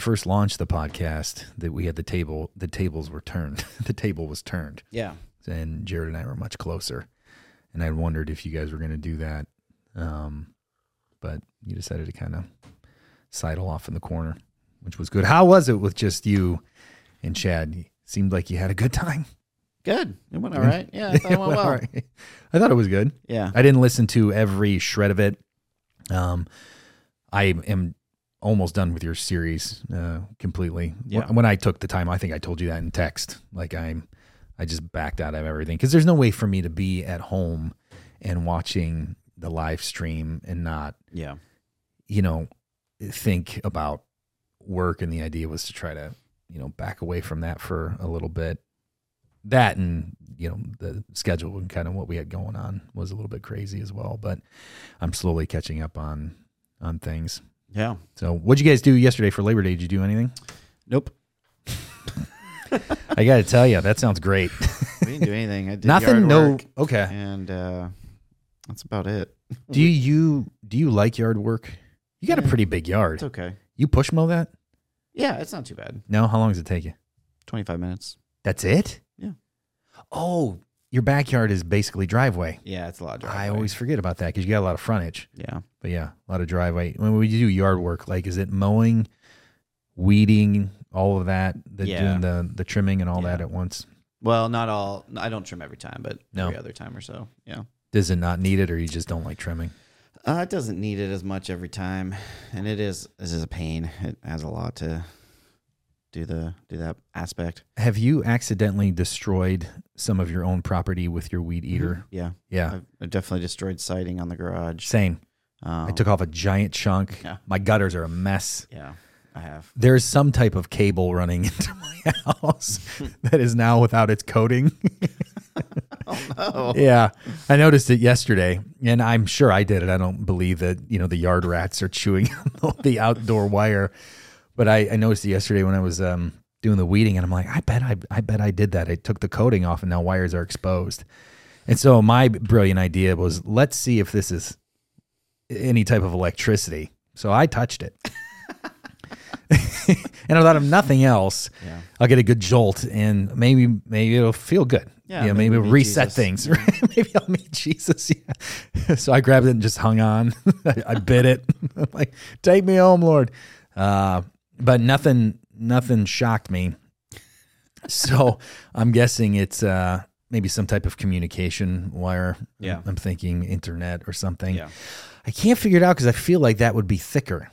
first launched the podcast, that we had the table, the tables were turned. the table was turned, Yeah. and Jared and I were much closer. And I wondered if you guys were going to do that, um, but you decided to kind of sidle off in the corner, which was good. How was it with just you and Chad? Seemed like you had a good time. Good. It went all right. Yeah, I thought it went well. Right. I thought it was good. Yeah. I didn't listen to every shred of it. Um, I am almost done with your series uh, completely. Yeah. When, when I took the time, I think I told you that in text. Like I'm, I just backed out of everything because there's no way for me to be at home and watching the live stream and not, Yeah. you know, think about work. And the idea was to try to, you know, back away from that for a little bit. That and you know the schedule and kind of what we had going on was a little bit crazy as well. But I'm slowly catching up on on things. Yeah. So, what'd you guys do yesterday for Labor Day? Did you do anything? Nope. I got to tell you, that sounds great. We didn't do anything. I did Nothing. yard No. work, Okay. and uh, that's about it. Do you do you like yard work? You got a Yeah. pretty big yard. It's okay. You push mow that? Yeah, it's not too bad. No. How long does it take you? Twenty five minutes. That's it. Yeah. Oh, your backyard is basically driveway. Yeah, it's a lot. Of I driveway. always forget about that because you got a lot of frontage. Yeah. But yeah, a lot of driveway. When we do yard work, like is it mowing, weeding, all of that, the, Yeah. doing the the trimming and all that at once? Well, not all. I don't trim every time, but No. every other time or so. Yeah. Does it not need it, or you just don't like trimming? Uh, it doesn't need it as much every time, and it is this is a pain. It has a lot to do the do that aspect. Have you accidentally destroyed some of your own property with your weed eater? Yeah, Yeah, I've, I've definitely destroyed siding on the garage. same. Um, I took off a giant chunk. Yeah. My gutters are a mess. Yeah, I have. There's some type of cable running into my house that is now without its coating. Oh no. Yeah, I noticed it yesterday, and I'm sure I did it. I don't believe that you know the yard rats are chewing on the outdoor wire, but I, I noticed it yesterday when I was um, doing the weeding, and I'm like, I bet I, I bet I did that. I took the coating off, and now wires are exposed. And so my brilliant idea was, let's see if this is any type of electricity. So I touched it. and I thought of nothing else. Yeah. I'll get a good jolt, and maybe maybe it'll feel good. Yeah, Yeah, maybe maybe, meet reset Jesus. things. Right? maybe I'll meet Jesus. Yeah. so I grabbed it and just hung on. I, I bit it. I'm like, take me home, Lord. Uh, but nothing, nothing shocked me. So I'm guessing it's uh, maybe some type of communication wire. Yeah. I'm thinking internet or something. Yeah. I can't figure it out because I feel like that would be thicker.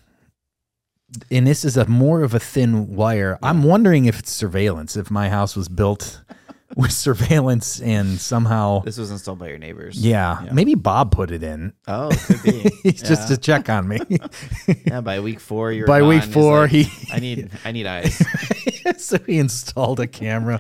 And this is a more of a thin wire. I'm wondering if it's surveillance. If my house was built with surveillance and somehow, This was installed by your neighbors. yeah, Yeah. maybe Bob put it in. Oh, could be. just to check on me. yeah. By week four, you're By week four, he I need I need eyes. so he installed a camera.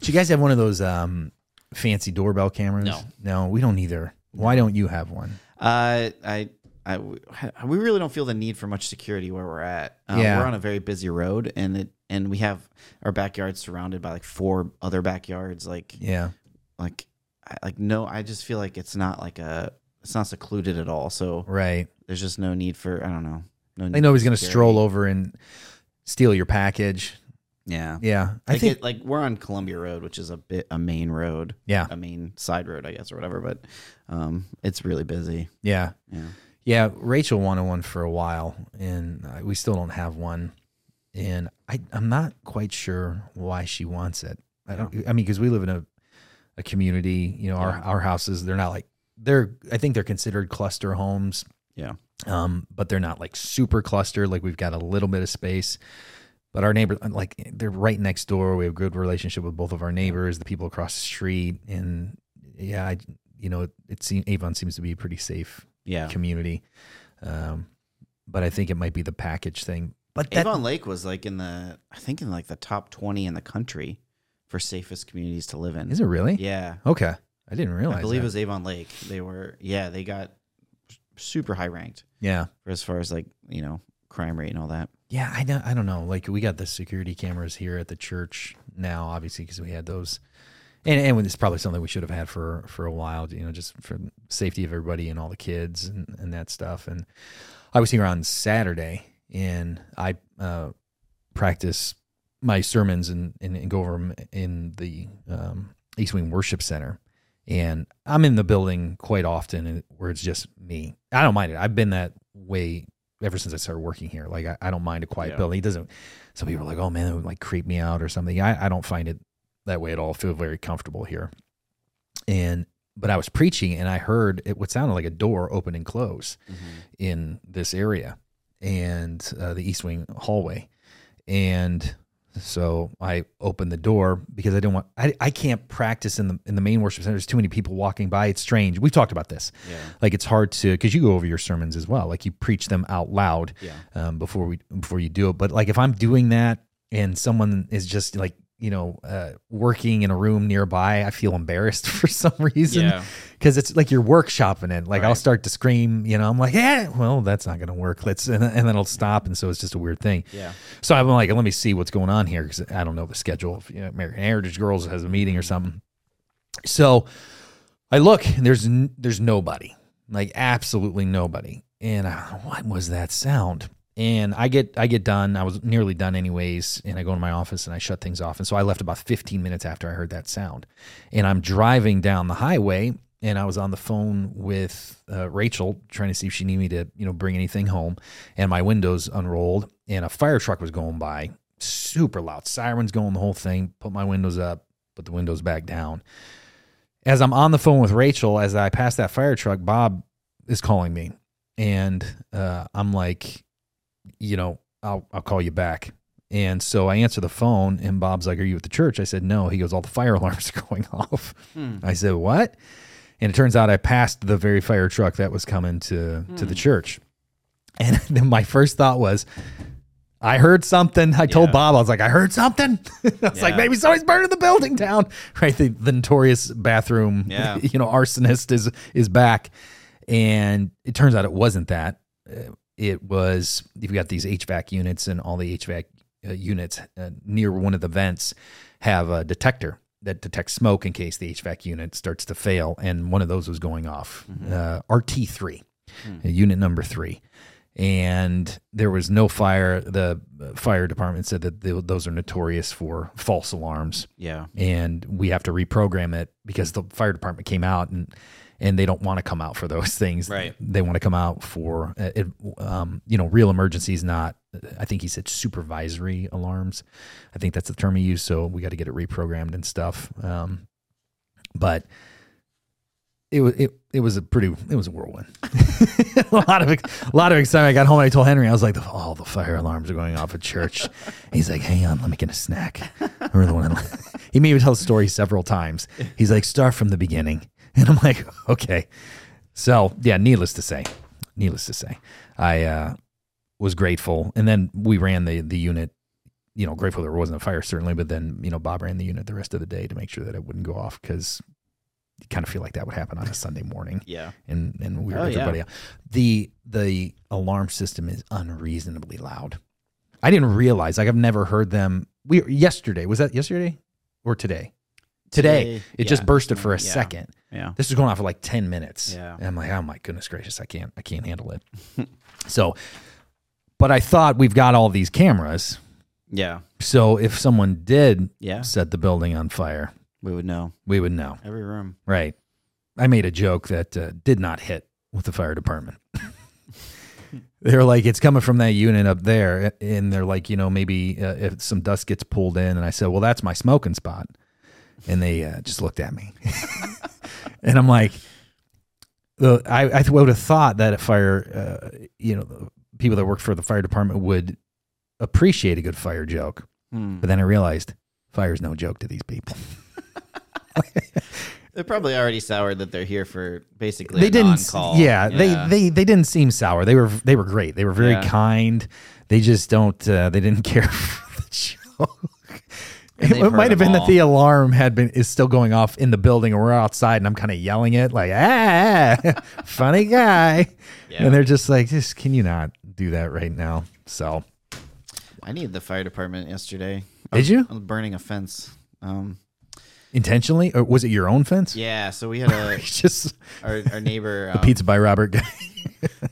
Do you guys have one of those um, fancy doorbell cameras? No. no, we don't either. Why don't you have one? Uh, I, I, we really don't feel the need for much security where we're at. Uh, Yeah. we're on a very busy road, and it and we have our backyard surrounded by like four other backyards. Like, Yeah, like, I, like no, I just feel like it's not like a, it's not secluded at all. So right. there's just no need for I don't know. No, Like nobody's gonna stroll over and steal your package. Yeah, Yeah, I like think. it, like we're on Columbia Road, which is a bit a main road, yeah, a main side road, I guess, or whatever. But um, it's really busy. yeah, Yeah. yeah. Rachel wanted one for a while, and uh, we still don't have one. And I, I'm not quite sure why she wants it. I don't. I mean, because we live in a, a community. You know, our Yeah. our houses they're not like they're. I think they're considered cluster homes. Yeah. um, but they're not like super clustered. Like we've got a little bit of space, but our neighbor, like they're right next door. We have a good relationship with both of our neighbors, the people across the street, and yeah, I, you know, it, it seems Avon seems to be a pretty safe Yeah. community. Um, but I think it might be the package thing. But that, Avon Lake was like in the, I think in like the top 20 in the country for safest communities to live in. is it really? Yeah. Okay, I didn't realize. I believe that. it was Avon Lake. They were, yeah, they got super high ranked yeah, for as far as like, you know, crime rate and all that. Yeah. I know. I don't know. Like we got the security cameras here at the church now, obviously because we had those. And, and it's probably something we should have had for for a while, you know, just for safety of everybody and all the kids and, and that stuff. And I was here on Saturday, and I uh, practice my sermons and, and, and go over them in the um, East Wing Worship Center. And I'm in the building quite often where it's just me. I don't mind it. I've been that way ever since I started working here. Like I, I don't mind a quiet Yeah. building. It doesn't. Some people are like, "Oh man, it would like creep me out or something." I, I don't find it that way at all. I feel very comfortable here. And but I was preaching and I heard it what sounded like a door open and close in this area and uh, the East Wing hallway. And so I opened the door because I didn't want I, I can't practice in the in the main worship center. There's too many people walking by. It's strange. We've talked about this. Yeah. Like it's hard to because you go over your sermons as well. Like you preach them out loud Yeah. um, before we before you do it. But like if I'm doing that and someone is just like you know uh, working in a room nearby, I feel embarrassed for some reason Yeah. because it's like you're workshopping it. Like I'll start to scream, you know, I'm like, yeah, well, that's not going to work. Let's and, and then it'll stop, and so it's just a weird thing. Yeah. So I'm like, let me see what's going on here because I don't know the schedule. If you know, American Heritage Girls has a meeting or something. So I look, and there's n- there's nobody, like absolutely nobody. And I, what was that sound? And I get I get done. I was nearly done anyways, and I go to my office and I shut things off. And so I left about 15 minutes after I heard that sound. And I'm driving down the highway, and I was on the phone with uh, Rachel trying to see if she needed me to you know bring anything home. And my windows unrolled, and a fire truck was going by, super loud, sirens going, the whole thing. Put my windows up, put the windows back down. As I'm on the phone with Rachel, as I pass that fire truck, Bob is calling me, and uh, I'm like, you know, I'll I'll call you back. And so I answer the phone, and Bob's like, "Are you at the church?" I said, "No." He goes, "All the fire alarms are going off." Hmm. I said, "What?" And it turns out I passed the very fire truck that was coming to to the hmm. church. And then my first thought was, I heard something. I told Yeah. Bob, I was like, I heard something. I was like, maybe somebody's burning the building down. Right. The, the notorious bathroom, Yeah. you know, arsonist is is back. And it turns out it wasn't that. It was you've got these HVAC units, and all the HVAC uh, units uh, near one of the vents have a detector that detects smoke in case the HVAC unit starts to fail. And one of those was going off, uh, RT3, uh, unit number three. And there was no fire. The fire department said that they, those are notorious for false alarms Yeah. and we have to reprogram it because the fire department came out and and they don't want to come out for those things. Right. They want to come out for uh, it, um, you know real emergencies, not I think he said supervisory alarms. I think that's the term he used. So we got to get it reprogrammed and stuff. Um, but it was it, it was a pretty it was a whirlwind. a lot of a lot of excitement. I got home and I told Henry I was like, "Oh, the fire alarms are going off at church." He's like, "Hang on, let me get a snack." I really want to. He made me tell the story several times. He's like, "Start from the beginning," and I'm like, "Okay." So yeah, needless to say, needless to say, I uh, was grateful, and then we ran the the unit. You know, grateful there wasn't a fire certainly, but then you know Bob ran the unit the rest of the day to make sure that it wouldn't go off because you kind of feel like that would happen on a Sunday morning Yeah. and and weird Oh, yeah. everybody out. The the alarm system is unreasonably loud. I didn't realize like I've never heard them. We yesterday was that yesterday or today? Today, it just bursted for a Yeah. second. Yeah. This was going on for like ten minutes. Yeah. and I'm like, oh my goodness gracious, I can't I can't handle it. so, but I thought we've got all these cameras. Yeah. So if someone did Yeah. set the building on fire, We would know we would know. every room. Right. I made a joke that uh, did not hit with the fire department. they were like, it's coming from that unit up there. And they're like, you know, maybe uh, if some dust gets pulled in. And I said, well, that's my smoking spot. And they uh, just looked at me. and I'm like, the I, I would have thought that a fire, uh, you know, people that work for the fire department would appreciate a good fire joke. Hmm. But then I realized fire's no joke to these people. They're probably already soured that they're here for basically they a didn't non-call. yeah, they they they didn't seem sour they were they were great they were very Yeah. kind they just don't uh, they didn't care for the joke And it, might have been them that the alarm had been is still going off in the building and we're outside and i'm kind of yelling it like ah funny guy Yeah. and they're just like just can you not do that right now so I needed the fire department yesterday. Did you? I was burning a fence. Um, intentionally or was it your own fence yeah, so we had a just our, our neighbor. Um, pizza by robert guy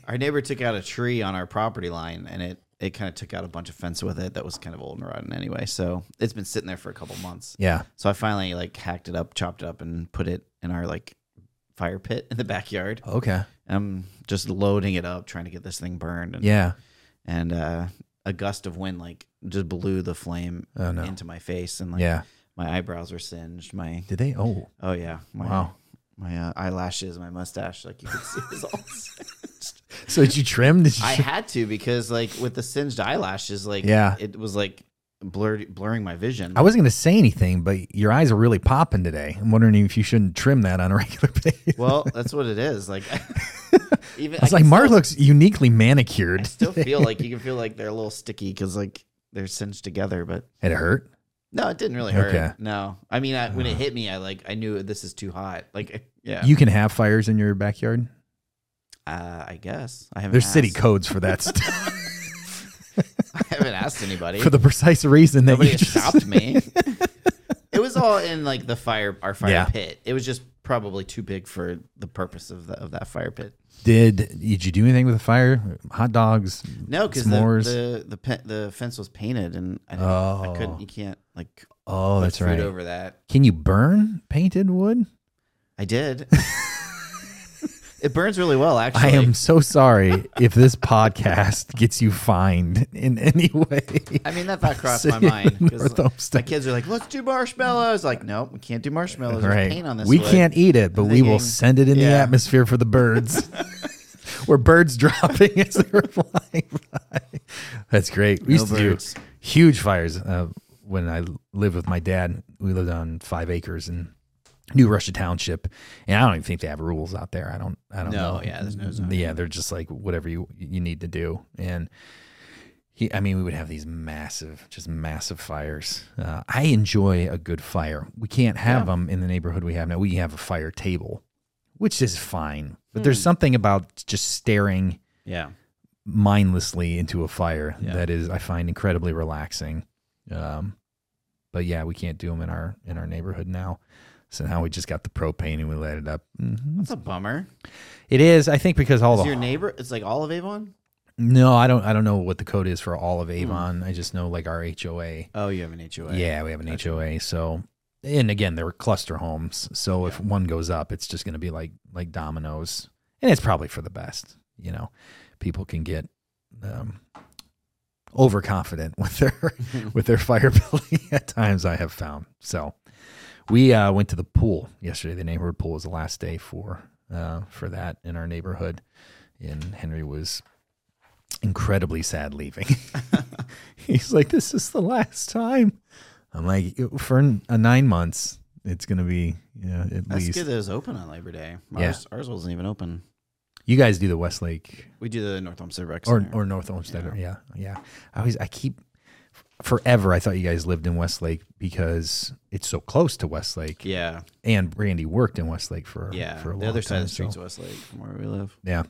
Our neighbor took out a tree on our property line, and it it kind of took out a bunch of fence with it that was kind of old and rotten anyway. So it's been sitting there for a couple months. Yeah. So I finally like hacked it up, chopped it up, and put it in our like fire pit in the backyard. Okay. I'm just loading it up, trying to get this thing burned. And, Yeah. and uh, a gust of wind like just blew the flame Oh no. into my face, and like Yeah. my eyebrows were singed. My Did they? Oh. oh yeah, my, Wow. My uh, eyelashes, my mustache, like you could see, is all. So did you trim? Did you I trim? had to because like with the singed eyelashes, like Yeah. it was like blurred, blurring my vision. I wasn't going to say anything, but your eyes are really popping today. I'm wondering if you shouldn't trim that on a regular basis. well, that's what it is. Like even I was can like, Mark still- looks uniquely I manicured. still feel like you can feel like they're a little sticky because like they're cinched together, but It hurt. no, it didn't really hurt. Okay. No, I mean, I, when it hit me, I like I knew this is too hot. Like, yeah, You can have fires in your backyard. Uh, I guess I haven't. There's city codes for that stuff. I haven't asked anybody. for the precise reason that Nobody you just stopped me. it was all in like the fire, our fire Yeah. pit. It was just probably too big for the purpose of the, of that fire pit. did. Did you do anything with the fire? Hot dogs? No, because the the the, pe- the fence was painted, and I, Oh. I couldn't. You can't like Oh, that's right. over that. Can you burn painted wood? I did. it burns really well, actually. I am so sorry if this podcast gets you fined in any way. I mean, that thought crossed my mind. 'cause My kids are like, "Let's do marshmallows." Like, nope, we can't do marshmallows. There's paint on this. We wood. can't eat it, but we will thinking- send it in the yeah. atmosphere for the birds. We're birds dropping as they're flying by. That's great. We No used to birds. do huge fires uh, when I lived with my dad. We lived on five acres in New Russia Township, and I don't even think they have rules out there. I don't. I don't No, know. yeah, there's no zoning. Yeah, they're just like whatever you you need to do, and he. I mean, we would have these massive, just massive fires. Uh, I enjoy a good fire. We can't have Yeah. them in the neighborhood we have now. We have a fire table, which is fine, but Hmm. there's something about just staring Yeah. mindlessly into a fire Yeah. that is I find incredibly relaxing. Um, but yeah, we can't do them in our in our neighborhood now. So now we just got the propane and we let it up. Mhm. That's a bummer. It is, I think, because all Is the your neighbor? It's like all of Avon. no, I don't I don't know what the code is for all of Avon. I just know like our HOA. Oh, you have an HOA. Yeah, we have an. HOA. So and again, they're cluster homes. So if one goes up, it's just going to be like like dominoes, and it's probably for the best. You know, people can get um, overconfident with their with their fire building at times. I have found. So we uh, went to the pool yesterday. The neighborhood pool was the last day for uh, for that in our neighborhood, and Henry was incredibly sad leaving. He's like, "This is the last time." I'm like, "For n- uh, nine months, it's gonna be yeah, at That's least." good that it was open on Labor Day. Yeah. Ours, ours wasn't even open. You guys do the Westlake We do the North Olmsted Rec or Center. or North Olmsted. Yeah. yeah, I always I keep forever. I thought you guys lived in Westlake because it's so close to Westlake, yeah, and Brandy worked in Westlake for yeah. for a the other side time, of the streets so- Westlake from where we live. Yeah.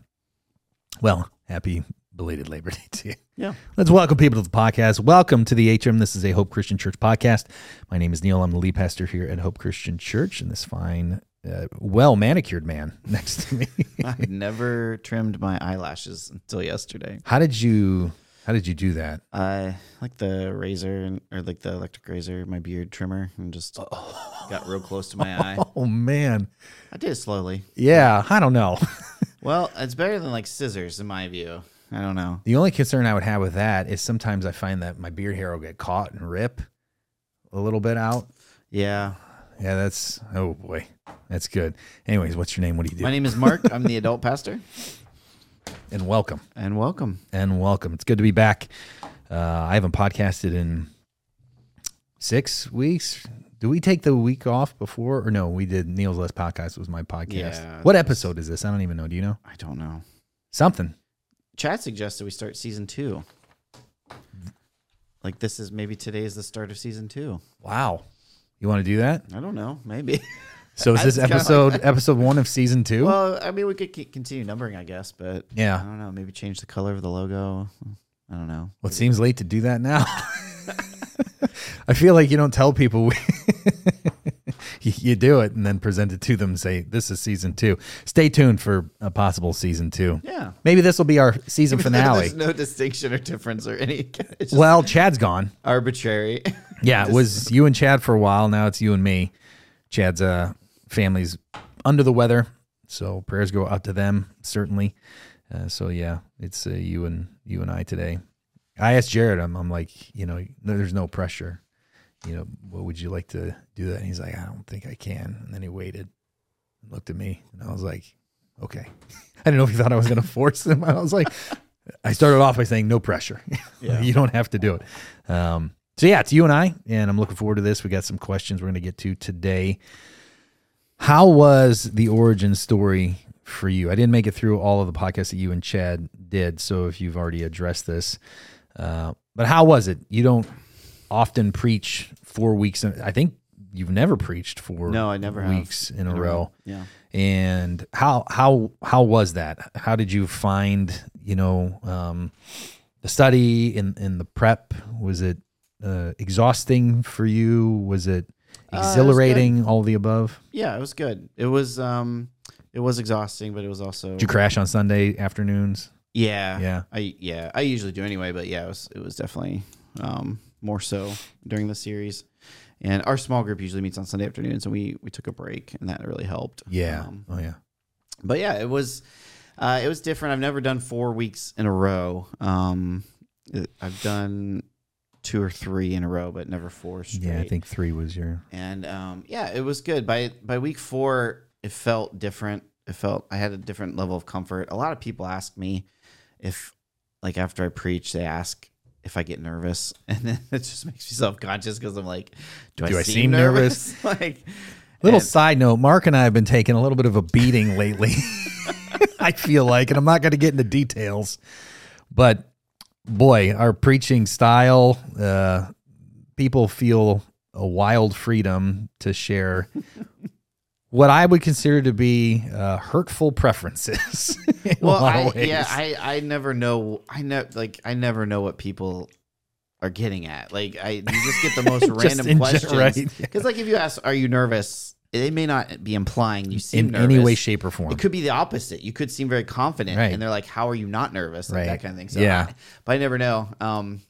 Well, happy belated Labor Day to you. Yeah. Let's welcome people to the podcast. Welcome to the HM. This is a Hope Christian Church podcast. My name is Neal. I'm the lead pastor here at Hope Christian Church, and this fine, uh, well manicured man next to me. I never trimmed my eyelashes until yesterday. how did you? How did you do that? I like the razor and, or like the electric razor, my beard trimmer, and just oh. got real close to my eye. Oh man, I did it slowly. yeah. I don't know. Well, it's better than like scissors in my view. I don't know. The only concern I would have with that is sometimes I find that my beard hair will get caught and rip a little bit out. Yeah. Yeah, that's oh boy, that's good. Anyways, what's your name? What do you do? My name is Mark. I'm the adult pastor. and welcome. And welcome. and welcome. It's good to be back. Uh, I haven't podcasted in six weeks. Do we take the week off before, or no? We did. Neal's last podcast was my podcast. Yeah, what episode is this? I don't even know. Do you know I don't know. something? Chad suggested we start season two. Like this is maybe today is the start of season two. Wow, you want to do that? I don't know. Maybe. So is this episode episode one of season two? well, I mean, we could keep, continue numbering, I guess, but Yeah. I don't know. Maybe change the color of the logo. I don't know. Well, it seems late to do that now. I feel like you don't tell people. We you, you do it and then present it to them and say, this is season two. Stay tuned for a possible season two. Yeah. Maybe this will be our season finale. There's no distinction or difference or any. It's just Well, Chad's gone. arbitrary. Yeah, it was you and Chad for a while. Now it's you and me. Chad's uh, family's under the weather, so prayers go out to them certainly. Uh, so yeah, it's uh, you and you and I today. I asked Jared. I'm, I'm like, you know, there's no pressure. You know, what would you like to do that? And he's like, I don't think I can. And then he waited, and looked at me, and I was like, okay. I didn't know if he thought I was going to force him. I was like, I started off by saying no pressure. Yeah. you don't have to do it. Um, so yeah, it's you and I, and I'm looking forward to this. We got some questions we're going to get to today. How was the origin story for you? I didn't make it through all of the podcasts that you and Chad did, so if you've already addressed this, uh, but how was it? You don't often preach four weeks. In, I think you've never preached four No, I never have. weeks in, a row. Yeah. And how how how was that? How did you find you know um, the study in in the prep? Was it uh, exhausting for you? Was it exhilarating? all the above? Yeah, it was good. It was um it was exhausting, but it was also Did you crash on Sunday afternoons? Yeah. Yeah. I yeah, I usually do anyway, but yeah, it was it was definitely um more so during the series. And our small group usually meets on Sunday afternoons and we we took a break and that really helped. Yeah. Um, oh yeah. but yeah, it was uh, it was different. I've never done four weeks in a row. Um, it- I've done two or three in a row, but never four straight. Yeah, I think three was your. and um, yeah, it was good. By by week four, it felt different. It felt I had a different level of comfort. A lot of people ask me if, like, after I preach, they ask if I get nervous, and then it just makes me self conscious because I'm like, do, Do I, I seem, seem nervous? like, Little and- side note: Mark and I have been taking a little bit of a beating lately. I feel like, and I'm not going to get into details, but boy, our preaching style, uh, people feel a wild freedom to share what I would consider to be uh, hurtful preferences. well, I, yeah, I I never know. I know like I never know what people are getting at. Like I, you just get the most random questions. right. Because like if you ask, "Are you nervous?" They may not be implying you seem in nervous. any way, shape, or form. It could be the opposite. You could seem very confident, Right. and they're like, "How are you not nervous?" Like Right. that kind of thing. So Yeah. I- but I never know. Um,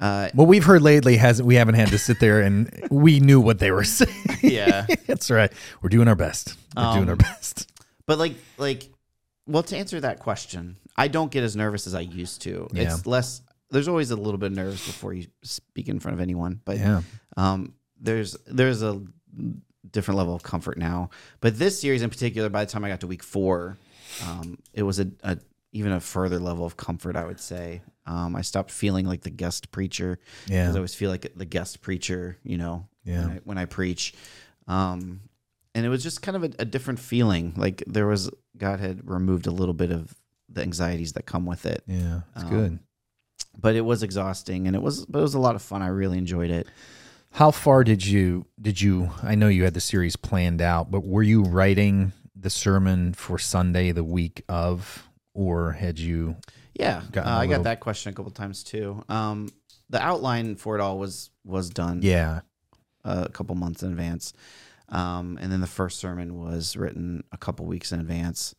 uh, what we've heard lately hasn't. we haven't had to sit there and we knew what they were saying. yeah. That's right. We're doing our best. We're doing Um, our best. But like, like, well, to answer that question, I don't get as nervous as I used to. Yeah. It's less. There's always a little bit of nerves before you speak in front of anyone, but Yeah. um, there's there's a different level of comfort now. But this series in particular, by the time I got to week four, um, it was a, a even a further level of comfort. I would say um, I stopped feeling like the guest preacher Yeah. because I always feel like the guest preacher, you know, Yeah. when, I, when I preach. Um, and it was just kind of a, a different feeling. Like there was God had removed a little bit of the anxieties that come with it, Yeah. It's Um, good. but it was exhausting and it was but it was a lot of fun. I really enjoyed it. How far did you did you I know you had the series planned out, but were you writing the sermon for Sunday the week of or had you Yeah, uh, I little- got that question a couple times too. Um, the outline for it all was was done Yeah. a couple months in advance, um, and then the first sermon was written a couple weeks in advance,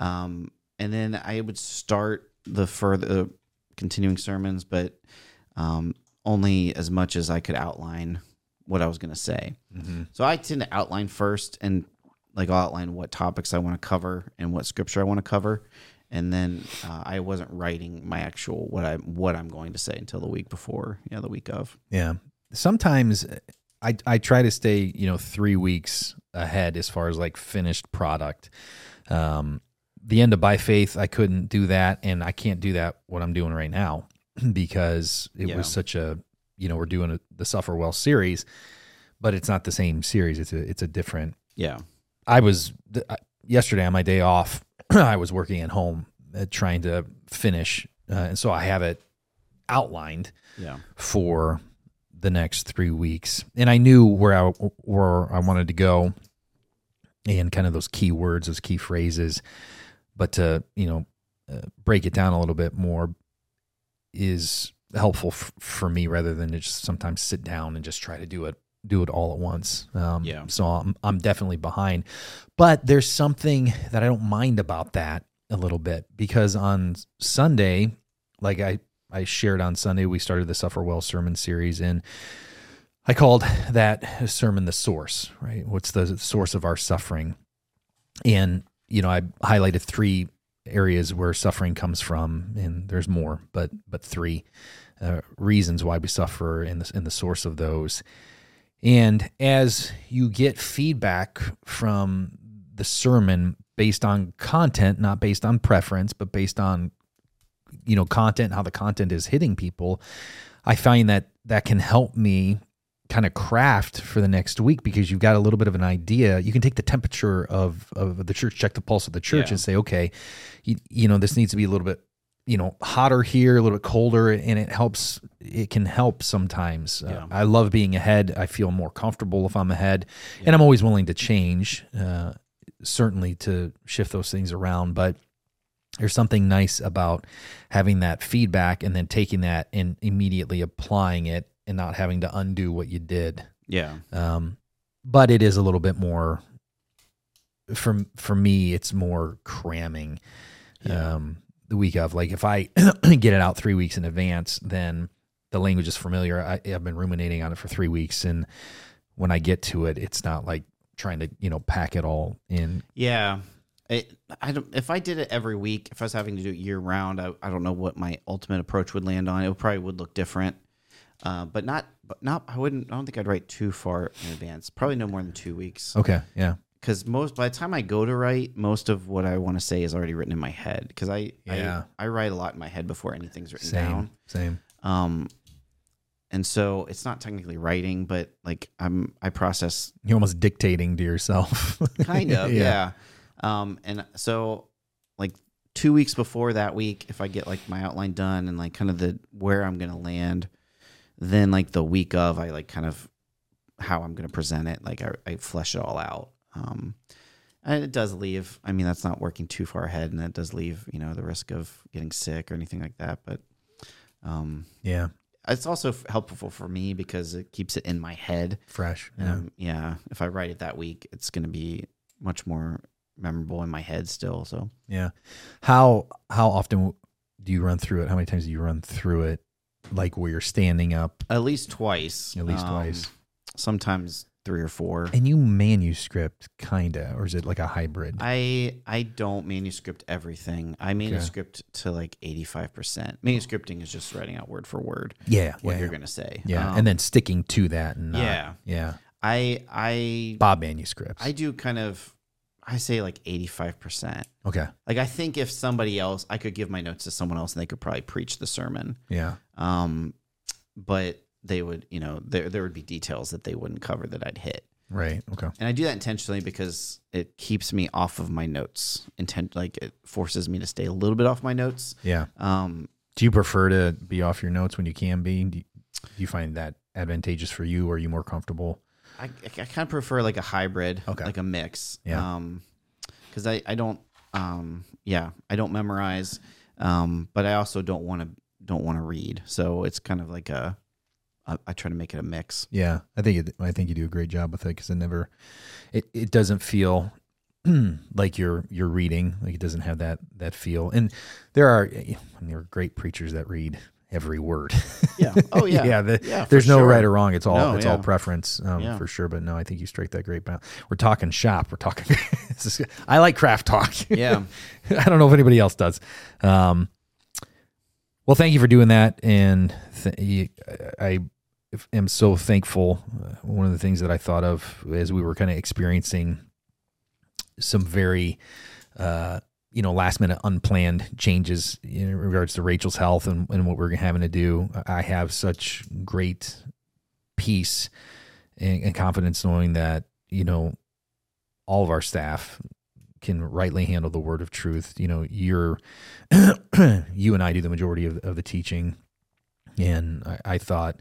um, and then I would start the further continuing sermons, but um, only as much as I could outline what I was going to say. Mm-hmm. So I tend to outline first and like I'll outline what topics I want to cover and what scripture I want to cover. And then uh, I wasn't writing my actual what I what I'm going to say until the week before, yeah, the week of. Yeah. Sometimes I I try to stay, you know, 3 weeks ahead as far as like finished product. Um the end of by faith I couldn't do that and I can't do that what I'm doing right now because it Yeah. was such a you know, we're doing a, the Suffer Well series, but it's not the same series. It's a it's a different Yeah, I was th- yesterday on my day off. I was working at home uh, trying to finish, uh, and so I have it outlined yeah, for the next three weeks, and I knew where I where I wanted to go, and kind of those key words, those key phrases. But to you know uh, break it down a little bit more is helpful f- for me rather than to just sometimes sit down and just try to do it do it all at once. Um, Yeah. So I'm, I'm definitely behind. But there's something that I don't mind about that a little bit because on Sunday, like I, I shared on Sunday, we started the Suffer Well sermon series and I called that sermon the source, right? What's the source of our suffering? And, you know, I highlighted three areas where suffering comes from, and there's more, but but three uh, reasons why we suffer and the, and the source of those. And as you get feedback from the sermon based on content, not based on preference, but based on you know content, how the content is hitting people, I find that that can help me kind of craft for the next week because you've got a little bit of an idea. You can take the temperature of of the church, check the pulse of the church, Yeah. and say, okay, you, you know, this needs to be a little bit, you know, hotter here, a little bit colder, and it helps. It can help sometimes. Uh, I love being ahead. I feel more comfortable if I'm ahead, and I'm always willing to change. Uh, certainly to shift those things around, but there's something nice about having that feedback and then taking that and immediately applying it and not having to undo what you did. Yeah. Um, but it is a little bit more for for me. It's more cramming. Yeah. Um, the week of like if I get it out three weeks in advance, then the language is familiar. I, I've been ruminating on it for three weeks, and when I get to it, it's not like trying to you know pack it all in. Yeah. It, I don't. If I did it every week, if I was having to do it year round, I, I don't know what my ultimate approach would land on. It would, probably would look different, uh, but not. But not. I wouldn't. I don't think I'd write too far in advance. Probably no more than two weeks. Okay, yeah, Because most by the time I go to write, most of what I want to say is already written in my head. Because I, Yeah. I I write a lot in my head before anything's written same, down. same. Um, and so it's not technically writing, but like I'm I process You're almost dictating to yourself. kind of yeah. um and so like two weeks before that week if i get like my outline done and like kind of the where i'm gonna land then like the week of i like kind of how i'm gonna present it like i, I flesh it all out um and it does leave i mean that's not working too far ahead and that does leave you know the risk of getting sick or anything like that but um yeah, it's also f- helpful for me because it keeps it in my head fresh. Yeah. um, yeah, if I write it that week, it's going to be much more memorable in my head still. So Yeah. How how often do you run through it? How many times do you run through it? Like where you're standing up, at least twice. at least Um, twice. Sometimes three or four. And you manuscript kinda, or is it like a hybrid? I I don't manuscript everything. I manuscript to like eighty five percent. Manuscripting is just writing out word for word yeah. what yeah, you're yeah. gonna say. Yeah, Um, and then sticking to that and not, yeah, yeah. I I Bob manuscripts. I do kind of. I say like eighty five percent. okay. Like I think if somebody else, I could give my notes to someone else and they could probably preach the sermon. Yeah. Um, but they would, you know, there there would be details that they wouldn't cover that I'd hit, Right. Okay. and I do that intentionally because it keeps me off of my notes. Intent, like it forces me to stay a little bit off my notes. Yeah. Um, Do you prefer to be off your notes when you can be? Do you, do you find that advantageous for you? Or are you more comfortable? I, I kind of prefer like a hybrid, Okay. like a mix. Yeah. Um, because I I don't um yeah I don't memorize, um, but I also don't want to don't want to read. So it's kind of like a I, I try to make it a mix. Yeah, I think it, I think you do a great job with it because it never, it, it doesn't feel like you're you're reading. Like it doesn't have that that feel. And there are I mean, there are great preachers that read every word. Yeah. Oh yeah. yeah. The, Yeah, there's no sure. right or wrong. It's all No, it's all preference um, Yeah. for sure. But no, I think you strike that great balance. We're talking shop. We're talking. this is, I like craft talk. Yeah. I don't know if anybody else does. Um, well, thank you for doing that, and th- you- I am so thankful. Uh, One of the things that I thought of as we were kind of experiencing some very, uh, you know, last minute unplanned changes in regards to Rachel's health and, and what we're having to do. I have such great peace and, and confidence knowing that you know all of our staff can rightly handle the word of truth. You know, you're you and I do the majority of, of the teaching, and I, I thought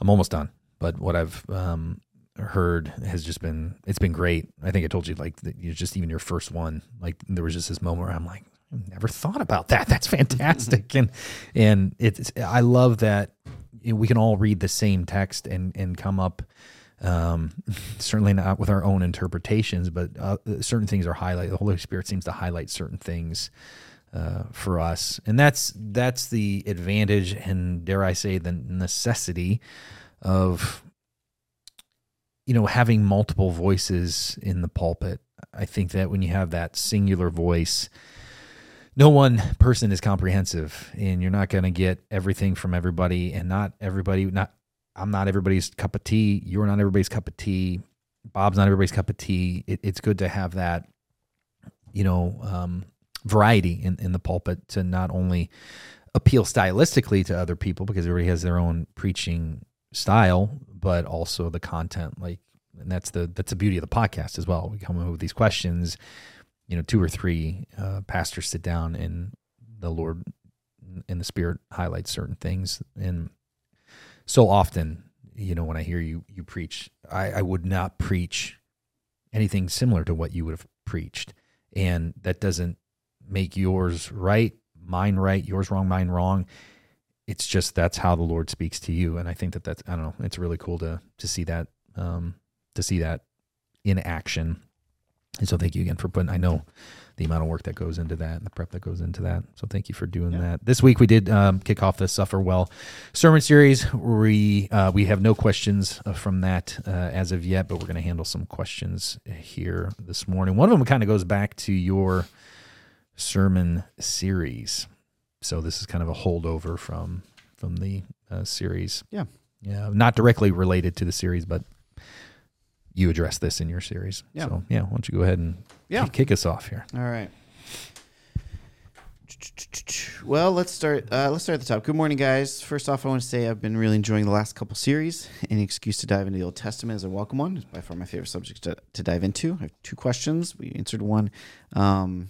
I'm almost done. But what I've um, heard has just been it's been great. I think I told you like that you just even your first one, like there was just this moment where I'm like, I never thought about that. That's fantastic, and and it's I love that we can all read the same text and and come up Um, certainly not with our own interpretations, but uh, certain things are highlighted. The Holy Spirit seems to highlight certain things uh, for us, and that's that's the advantage and dare I say the necessity of you know having multiple voices in the pulpit. I think that when you have that singular voice, no one person is comprehensive, and you're not going to get everything from everybody, and not everybody not. I'm not everybody's cup of tea. You're not everybody's cup of tea. Bob's not everybody's cup of tea. It, it's good to have that, you know, um, variety in, in the pulpit to not only appeal stylistically to other people because everybody has their own preaching style, but also the content. Like, and that's the that's the beauty of the podcast as well. We come up with these questions, you know, two or three uh, pastors sit down and the Lord in the Spirit highlights certain things. And so often, you know, when I hear you you preach, I, I would not preach anything similar to what you would have preached, and that doesn't make yours right, mine right, yours wrong, mine wrong. It's just that's how the Lord speaks to you, and I think that that's I don't know. It's really cool to to see that um, to see that in action. And so thank you again for putting. I know the amount of work that goes into that and the prep that goes into that. So thank you for doing yeah. that. This week we did um, kick off the Suffer Well sermon series. We uh, we have no questions uh, from that uh, as of yet, but we're going to handle some questions here this morning. One of them kind of goes back to your sermon series. So this is kind of a holdover from from the uh, series. Yeah, yeah, not directly related to the series, but you address this in your series. Yeah. So yeah, why don't you go ahead and yeah. kick us off here? All right. Well, let's start. Uh, let's start at the top. Good morning, guys. First off, I want to say I've been really enjoying the last couple series. Any excuse to dive into the Old Testament is a welcome one. It's by far my favorite subject to, to dive into. I have two questions. We answered one. Um,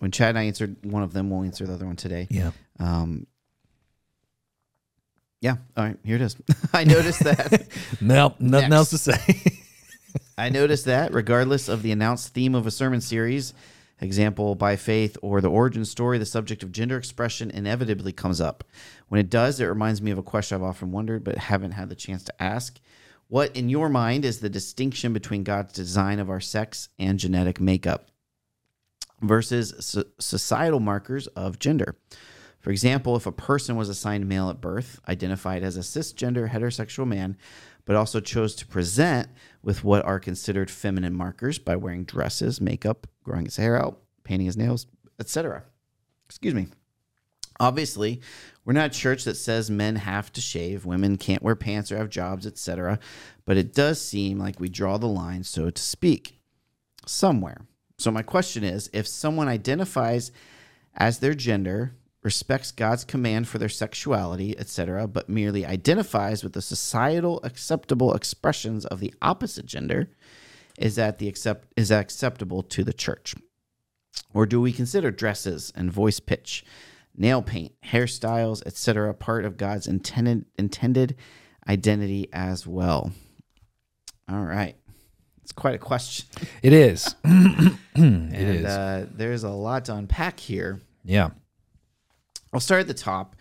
when Chad and I answered one of them, we'll answer the other one today. Yeah. Um, yeah. All right. Here it is. I noticed that. nope. Nothing Next. else to say. I noticed that regardless of the announced theme of a sermon series, example by faith or the origin story, the subject of gender expression inevitably comes up. When it does, it reminds me of a question I've often wondered but haven't had the chance to ask. What, in your mind, is the distinction between God's design of our sex and genetic makeup? Versus societal markers of gender. For example, if a person was assigned male at birth, identified as a cisgender heterosexual man, but also chose to present with what are considered feminine markers by wearing dresses, makeup, growing his hair out, painting his nails, etc. Excuse me. Obviously, we're not a church that says men have to shave, women can't wear pants or have jobs, etc. But it does seem like we draw the line, so to speak, somewhere. So my question is if someone identifies as their gender, respects God's command for their sexuality, etc., but merely identifies with the societal acceptable expressions of the opposite gender, is that the accept is that acceptable to the church? Or do we consider dresses and voice pitch, nail paint, hairstyles, etc., part of God's intended intended identity as well? All right. It's quite a question. It is. it and, is. Uh, there's a lot to unpack here. Yeah. I'll start at the top.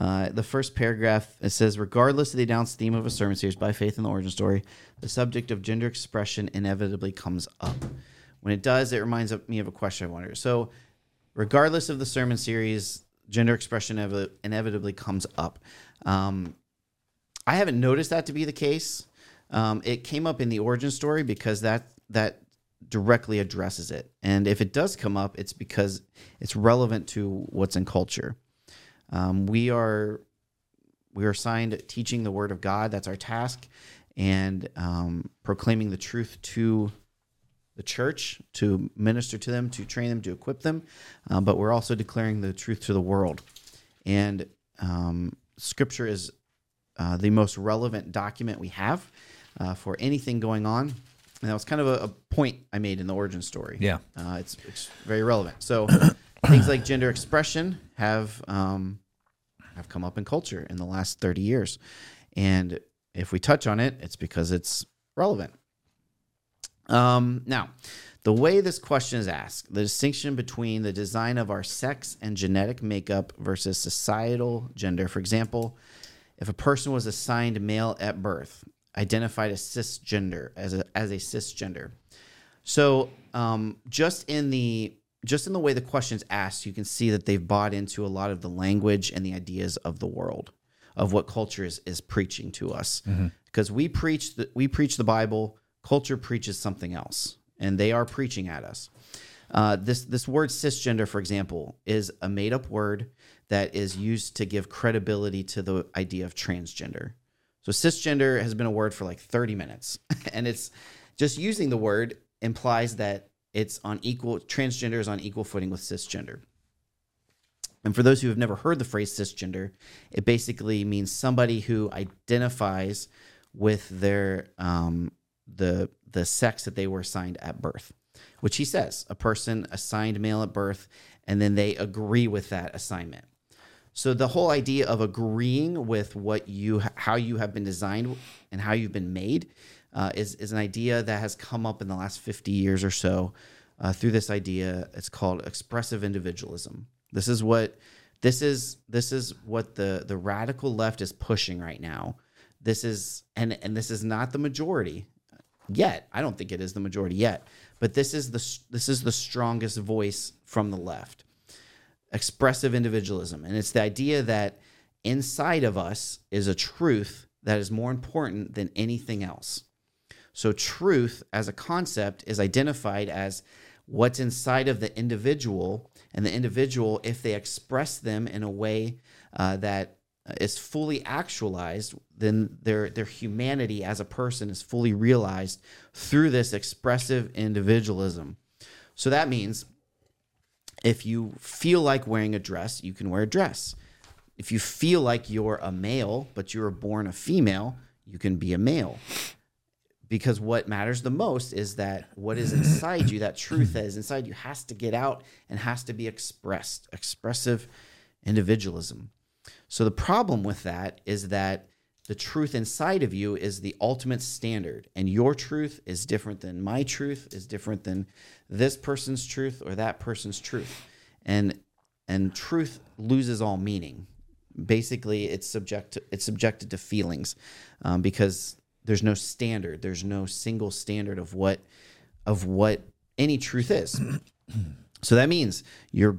Uh, the first paragraph it says, regardless of the announced theme of a sermon series by faith in the origin story, the subject of gender expression inevitably comes up. When it does, it reminds me of a question I wonder. So, regardless of the sermon series, gender expression inevitably comes up. Um, I haven't noticed that to be the case. Um, it came up in the origin story because that that directly addresses it. And if it does come up, it's because it's relevant to what's in culture. Um, we are we are assigned teaching the word of God. That's our task, and um, proclaiming the truth to the church, to minister to them, to train them, to equip them. Um, but we're also declaring the truth to the world. And um, Scripture is uh, the most relevant document we have uh, for anything going on. And that was kind of a, a, point I made in the origin story. Yeah, uh, it's it's very relevant. So things like gender expression have um, have come up in culture in the last thirty years, and if we touch on it, it's because it's relevant. Um, now, the way this question is asked, the distinction between the design of our sex and genetic makeup versus societal gender. For example, if a person was assigned male at birth, identified as cisgender as a as a cisgender. So um, just in the just in the way the questions asked, you can see that they've bought into a lot of the language and the ideas of the world, of what culture is, is preaching to us. Because we preach the, we preach the Bible, culture preaches something else, and they are preaching at us. Uh, this this word cisgender, for example, is a made up word that is used to give credibility to the idea of transgender. So cisgender has been a word for like 30 minutes, and it's just using the word implies that it's on equal transgender is on equal footing with cisgender. And for those who have never heard the phrase cisgender, it basically means somebody who identifies with their um, the the sex that they were assigned at birth, which he says a person assigned male at birth, and then they agree with that assignment. So the whole idea of agreeing with what you how you have been designed and how you've been made uh, is is an idea that has come up in the last fifty years or so uh, through this idea. It's called expressive individualism. This is what this is this is what the the radical left is pushing right now. This is and and this is not the majority yet. I don't think it is the majority yet, but this is the this is the strongest voice from the left expressive individualism. And it's the idea that inside of us is a truth that is more important than anything else. So, truth as a concept is identified as what's inside of the individual, and the individual, if they express them in a way uh, that is fully actualized, then their their humanity as a person is fully realized through this expressive individualism. So that means if you feel like wearing a dress, you can wear a dress. If you feel like you're a male, but you were born a female, you can be a male. Because what matters the most is that what is inside you, that truth that is inside you, has to get out and has to be expressed. Expressive individualism. So the problem with that is that the truth inside of you is the ultimate standard, and your truth is different than my truth, is different than this person's truth or that person's truth, and and truth loses all meaning. Basically, it's subject to, it's subjected to feelings um, because there's no standard, there's no single standard of what of what any truth is. so that means you're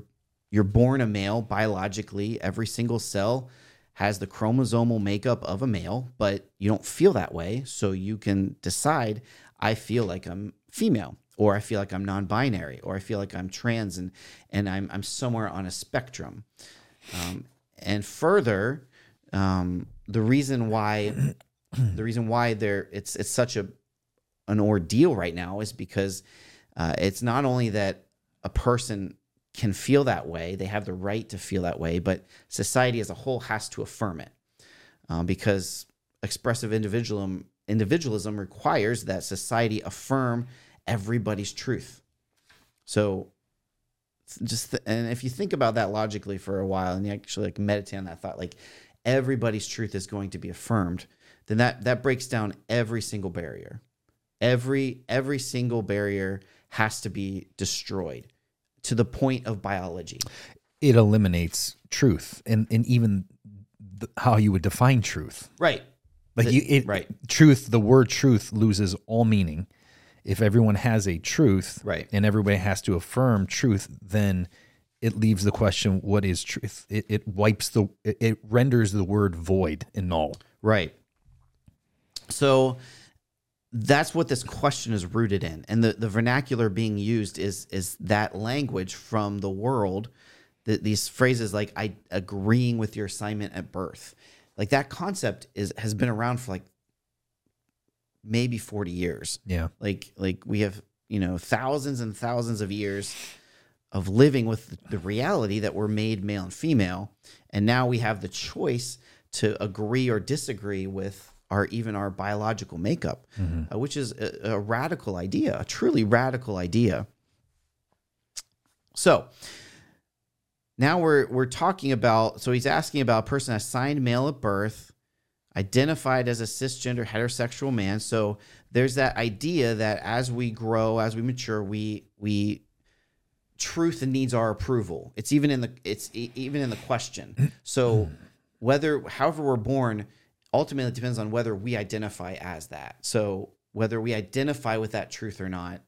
you're born a male biologically, every single cell has the chromosomal makeup of a male, but you don't feel that way. So you can decide, I feel like I'm female, or I feel like I'm non binary, or I feel like I'm trans and, and I'm, I'm somewhere on a spectrum. Um, and further, um, the reason why the reason why there it's it's such a an ordeal right now is because uh, it's not only that a person can feel that way. They have the right to feel that way, but society as a whole has to affirm it um, because expressive individualism individualism requires that society affirm everybody's truth. So just th- and if you think about that logically for a while and you actually like meditate on that thought like everybody's truth is going to be affirmed then that that breaks down every single barrier every every single barrier has to be destroyed to the point of biology. It eliminates truth and, and even the, how you would define truth. Right. Like The- you, it, right. Truth. The word truth loses all meaning. If everyone has a truth, Right. and everybody has to affirm truth, then it leaves the question: What is truth? It, it wipes the. It, it renders the word void and null. Right. So that's what this question is rooted in. And the, the vernacular being used is is that language from the world. That these phrases like I agreeing with your assignment at birth. Like that concept is has been around for like maybe 40 years. Yeah. like like we have you know thousands and thousands of years of living with the reality that we're made male and female and now we have the choice to agree or disagree with our even our biological makeup uh, which is a, a radical idea a truly radical idea so now we're we're talking about so he's asking about a person assigned male at birth identified as a cisgender heterosexual man. So there's that idea that as we grow, as we mature, we we truth needs our approval. It's even in the it's even in the question. So whether however we're born, ultimately depends on whether we identify as that. So whether we identify with that truth or not,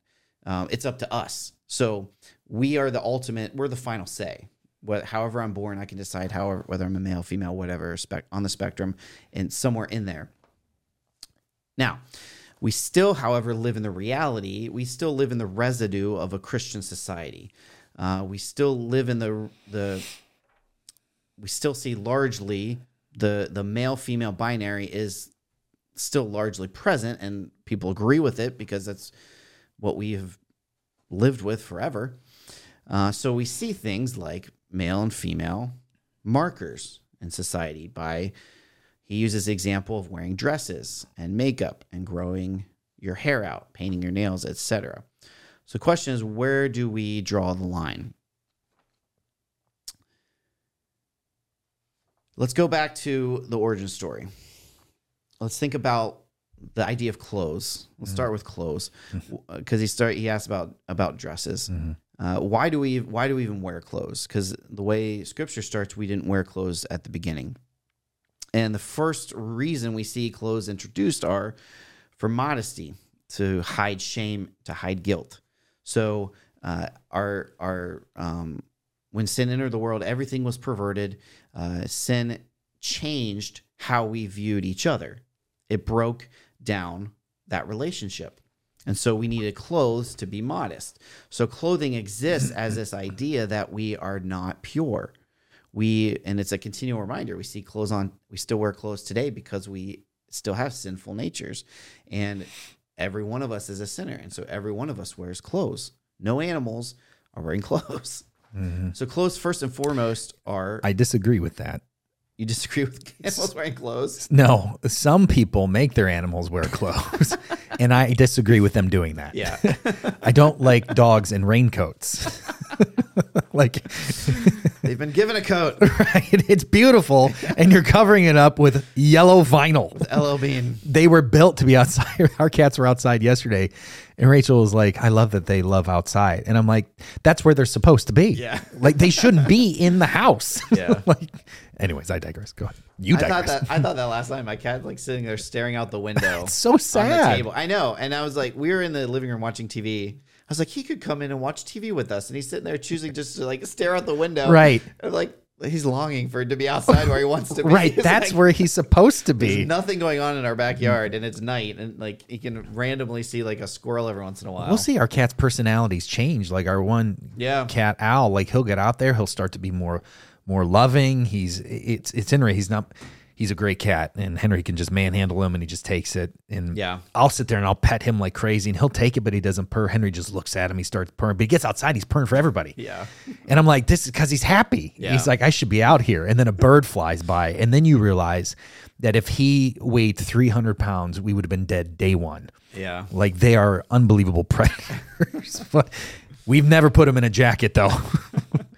um, it's up to us. So we are the ultimate. We're the final say. What, however I'm born, I can decide however whether I'm a male, female, whatever spec on the spectrum, and somewhere in there. Now, we still, however, live in the reality. We still live in the residue of a Christian society. Uh, we still live in the the. We still see largely the the male female binary is still largely present, and people agree with it because that's what we have lived with forever. Uh, so we see things like male and female markers in society by he uses the example of wearing dresses and makeup and growing your hair out, painting your nails, etc. So the question is where do we draw the line? Let's go back to the origin story. Let's think about the idea of clothes. Let's mm-hmm. start with clothes mm-hmm. because uh, he start he asked about about dresses. Mm-hmm. Uh, why do we why do we even wear clothes? Because the way Scripture starts, we didn't wear clothes at the beginning. And the first reason we see clothes introduced are for modesty, to hide shame, to hide guilt. So uh, our our um, when sin entered the world, everything was perverted. Uh, sin changed how we viewed each other. It broke down that relationship. And so we needed clothes to be modest. So clothing exists as this idea that we are not pure. We and it's a continual reminder. We see clothes on we still wear clothes today because we still have sinful natures. And every one of us is a sinner. And so every one of us wears clothes. No animals are wearing clothes. Mm-hmm. So clothes first and foremost are I disagree with that. you disagree with animals wearing clothes? No, some people make their animals wear clothes, and I disagree with them doing that. Yeah. I don't like dogs in raincoats. like, They've been given a coat. right? It's beautiful, and you're covering it up with yellow vinyl. LL Bean. They were built to be outside. Our cats were outside yesterday, and Rachel was like, "I love that they love outside," and I'm like, "That's where they're supposed to be. Yeah. like they shouldn't be in the house. Yeah. like, anyways, I digress. Go ahead. You I digress. thought that I thought that last night. My cat like sitting there staring out the window. It's so on the sad. table. I know. And I was like, we were in the living room watching TV. I was like, he could come in and watch TV with us. And he's sitting there choosing just to like stare out the window. Right. Like he's longing for it to be outside where he wants to be. Right, It's that's like, where he's supposed to there's be. nothing going on in our backyard and it's night and like he can randomly see like a squirrel every once in a while. We'll see our cat's personalities change. Like our one Yeah. cat owl, like he'll get out there, he'll start to be more more loving. He's it's it's Henry. He's not he's a great cat, and Henry can just manhandle him, and he just takes it. And Yeah. I'll sit there and I'll pet him like crazy, and he'll take it, but he doesn't purr. Henry just looks at him, he starts purring, but he gets outside, he's purring for everybody. Yeah. And I'm like, this is because he's happy. Yeah. He's like, I should be out here. And then a bird flies by. And then you realize that if he weighed 300 pounds, we would have been dead day one. Yeah. Like they are unbelievable predators. but we've never put him in a jacket, though.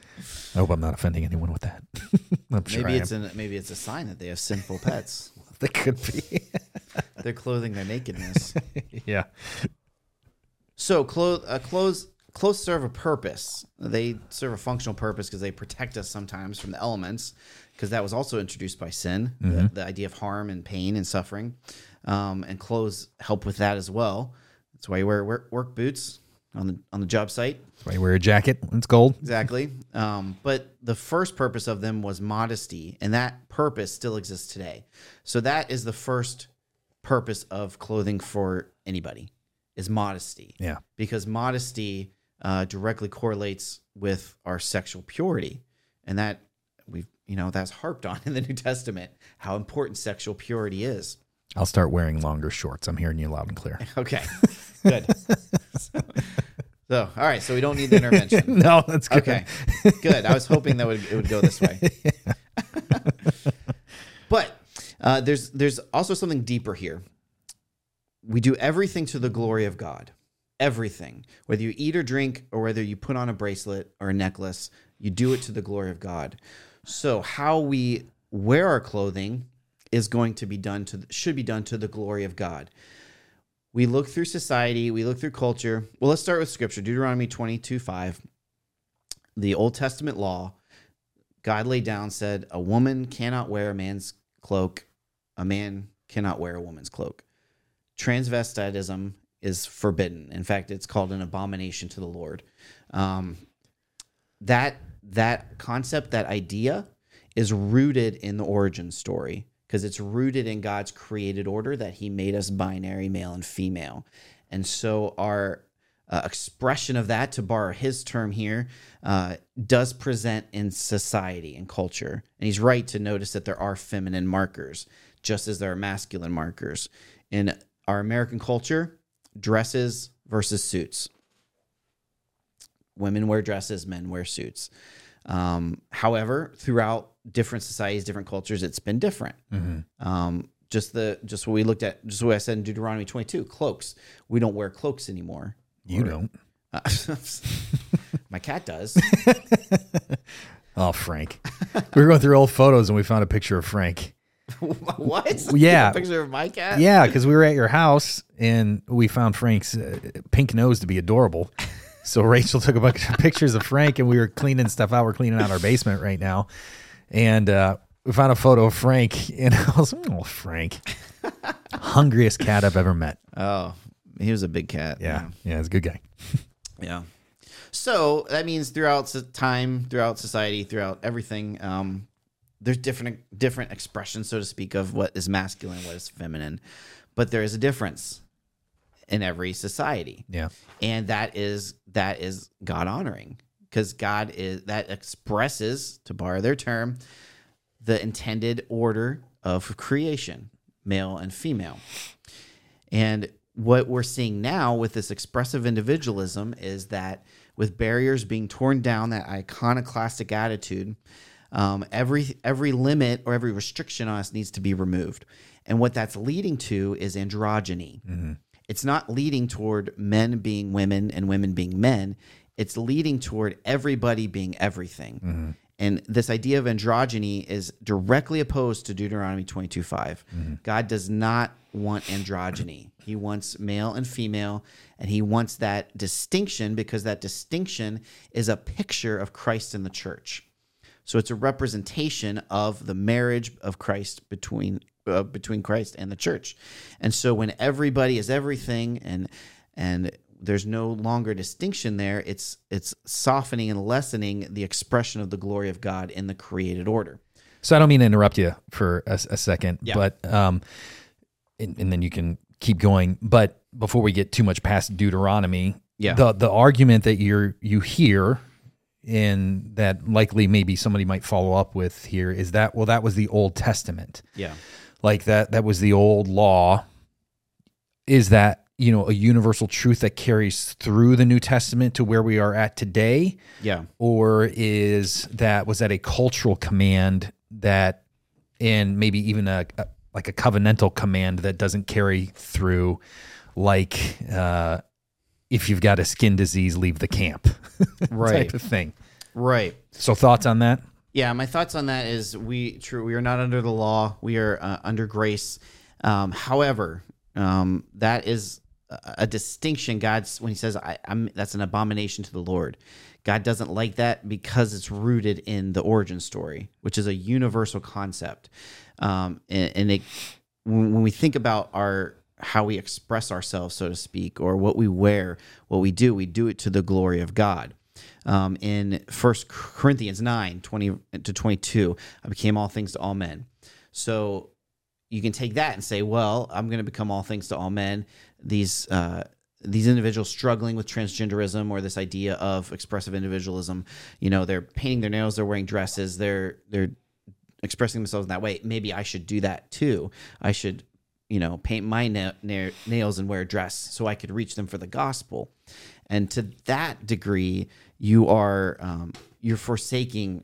I hope I'm not offending anyone with that. I'm sure Maybe I it's am. an maybe it's a sign that they have sinful pets. That could be. They're clothing their nakedness. yeah. So clothes, uh, clothes, clothes serve a purpose. They serve a functional purpose because they protect us sometimes from the elements. Because that was also introduced by sin, the, the idea of harm and pain and suffering, um, and clothes help with that as well. That's why you wear work, work boots on the on the job site. That's why you wear a jacket when it's cold. Exactly. Um, but the first purpose of them was modesty, and that purpose still exists today. So that is the first purpose of clothing for anybody is modesty Yeah. because modesty uh, directly correlates with our sexual purity, and that we've you know that's harped on in the New Testament how important sexual purity is. I'll start wearing longer shorts. I'm hearing you loud and clear. Okay, good. so, all right, so we don't need the intervention. no, that's good. Okay, good. I was hoping that would it would go this way. but uh, there's there's also something deeper here. We do everything to the glory of God. Everything, whether you eat or drink, or whether you put on a bracelet or a necklace, you do it to the glory of God. So how we wear our clothing is going to be done to should be done to the glory of God. We look through society, we look through culture. Well, let's start with scripture. Deuteronomy 22 5 the Old Testament law, God laid down said a woman cannot wear a man's cloak a man cannot wear a woman's cloak. Transvestitism is forbidden. In fact, it's called an abomination to the Lord. Um, that that concept, that idea, is rooted in the origin story because it's rooted in God's created order that He made us binary, male and female, and so our uh, expression of that, to borrow his term here, uh, does present in society and culture. And he's right to notice that there are feminine markers, just as there are masculine markers. In our American culture, dresses versus suits. Women wear dresses, men wear suits. Um, however, throughout different societies, different cultures, it's been different. Um, just the just what we looked at, just what I said in Deuteronomy 22, cloaks. We don't wear cloaks anymore. You don't. Uh, my cat does. Oh, Frank. we were going through old photos and we found a picture of Frank. what? Yeah. A picture of my cat. Yeah, because we were at your house and we found Frank's uh, pink nose to be adorable. So Rachel took a bunch of pictures of Frank and we were cleaning stuff out. We're cleaning out our basement right now. And uh, we found a photo of Frank and I was like, oh, Frank. Hungriest cat I've ever met. Oh, he was a big cat. Yeah. Yeah, he's a good guy. Yeah. So that means throughout time, throughout society, throughout everything, um, there's different different expressions, so to speak, of what is masculine, what is feminine, but there is a difference in every society, Yeah. and that is that is God honoring because God is that expresses, to borrow their term, the intended order of creation, male and female. And what we're seeing now with this expressive individualism is that with barriers being torn down, that iconoclastic attitude, um, every every limit or every restriction on us needs to be removed. And what that's leading to is androgyny. It's not leading toward men being women and women being men. It's leading toward everybody being everything. Mm-hmm. And this idea of androgyny is directly opposed to Deuteronomy 22 5. Mm-hmm. God does not want androgyny. He wants male and female, and he wants that distinction because that distinction is a picture of Christ in the church. So it's a representation of the marriage of Christ between uh, between Christ and the church. And so when everybody is everything and and there's no longer distinction there, it's it's softening and lessening the expression of the glory of God in the created order. So I don't mean to interrupt you for a, a second, Yeah. but um, and, and then you can keep going. But before we get too much past Deuteronomy, Yeah. the the argument that you're you hear, and that likely maybe somebody might follow up with here is that well that was the Old Testament, Yeah. Like that that was the old law. Is that you know a universal truth that carries through the New Testament to where we are at today? Yeah. or is that was that a cultural command that and maybe even a, a like a covenantal command that doesn't carry through like uh if you've got a skin disease leave the camp Right. type of thing Right. so thoughts on that Yeah, my thoughts on that is we true we are not under the law. We are uh, under grace. Um, however, um, that is a, distinction. God's when He says I, I'm that's an abomination to the Lord. God doesn't like that because it's rooted in the origin story, which is a universal concept. Um, and, and it when, when we think about our how we express ourselves, so to speak, or what we wear, what we do, we do it to the glory of God um, in First Corinthians 9, 20 to 22, I became all things to all men. So you can take that and say, well, I'm going to become all things to all men. These, uh, these individuals struggling with transgenderism or this idea of expressive individualism, you know, they're painting their nails, they're wearing dresses, they're, they're expressing themselves in that way. Maybe I should do that too. I should, you know, paint my na- na- nails and wear a dress so I could reach them for the gospel. And to that degree, you are um, you're forsaking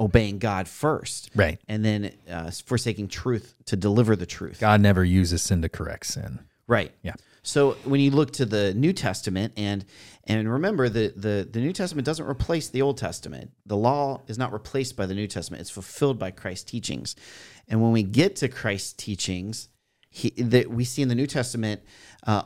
obeying God first, right and then uh, forsaking truth to deliver the truth. god never uses sin to correct sin Right. Yeah. So when you look to the New Testament and and remember the the the New Testament doesn't replace the Old Testament. The law is not replaced by the New Testament. It's fulfilled by Christ's teachings. And when we get to Christ's teachings, he that we see in the New Testament uh,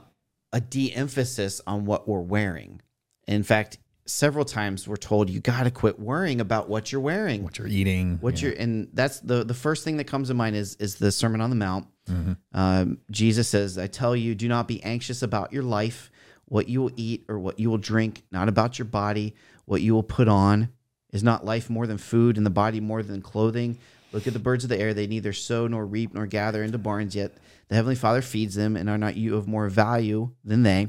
a de-emphasis on what we're wearing. In fact, several times we're told you got to quit worrying about what you're wearing, What you're eating. what yeah. you're, and that's the the first thing that comes to mind is is the Sermon on the Mount. Mm-hmm. Um, Jesus says, "I tell you, do not be anxious about your life, what you will eat or what you will drink, not about your body, what you will put on. Is not life more than food, and the body more than clothing? Look at the birds of the air; they neither sow nor reap nor gather into barns, yet the heavenly Father feeds them. And are not you of more value than they?"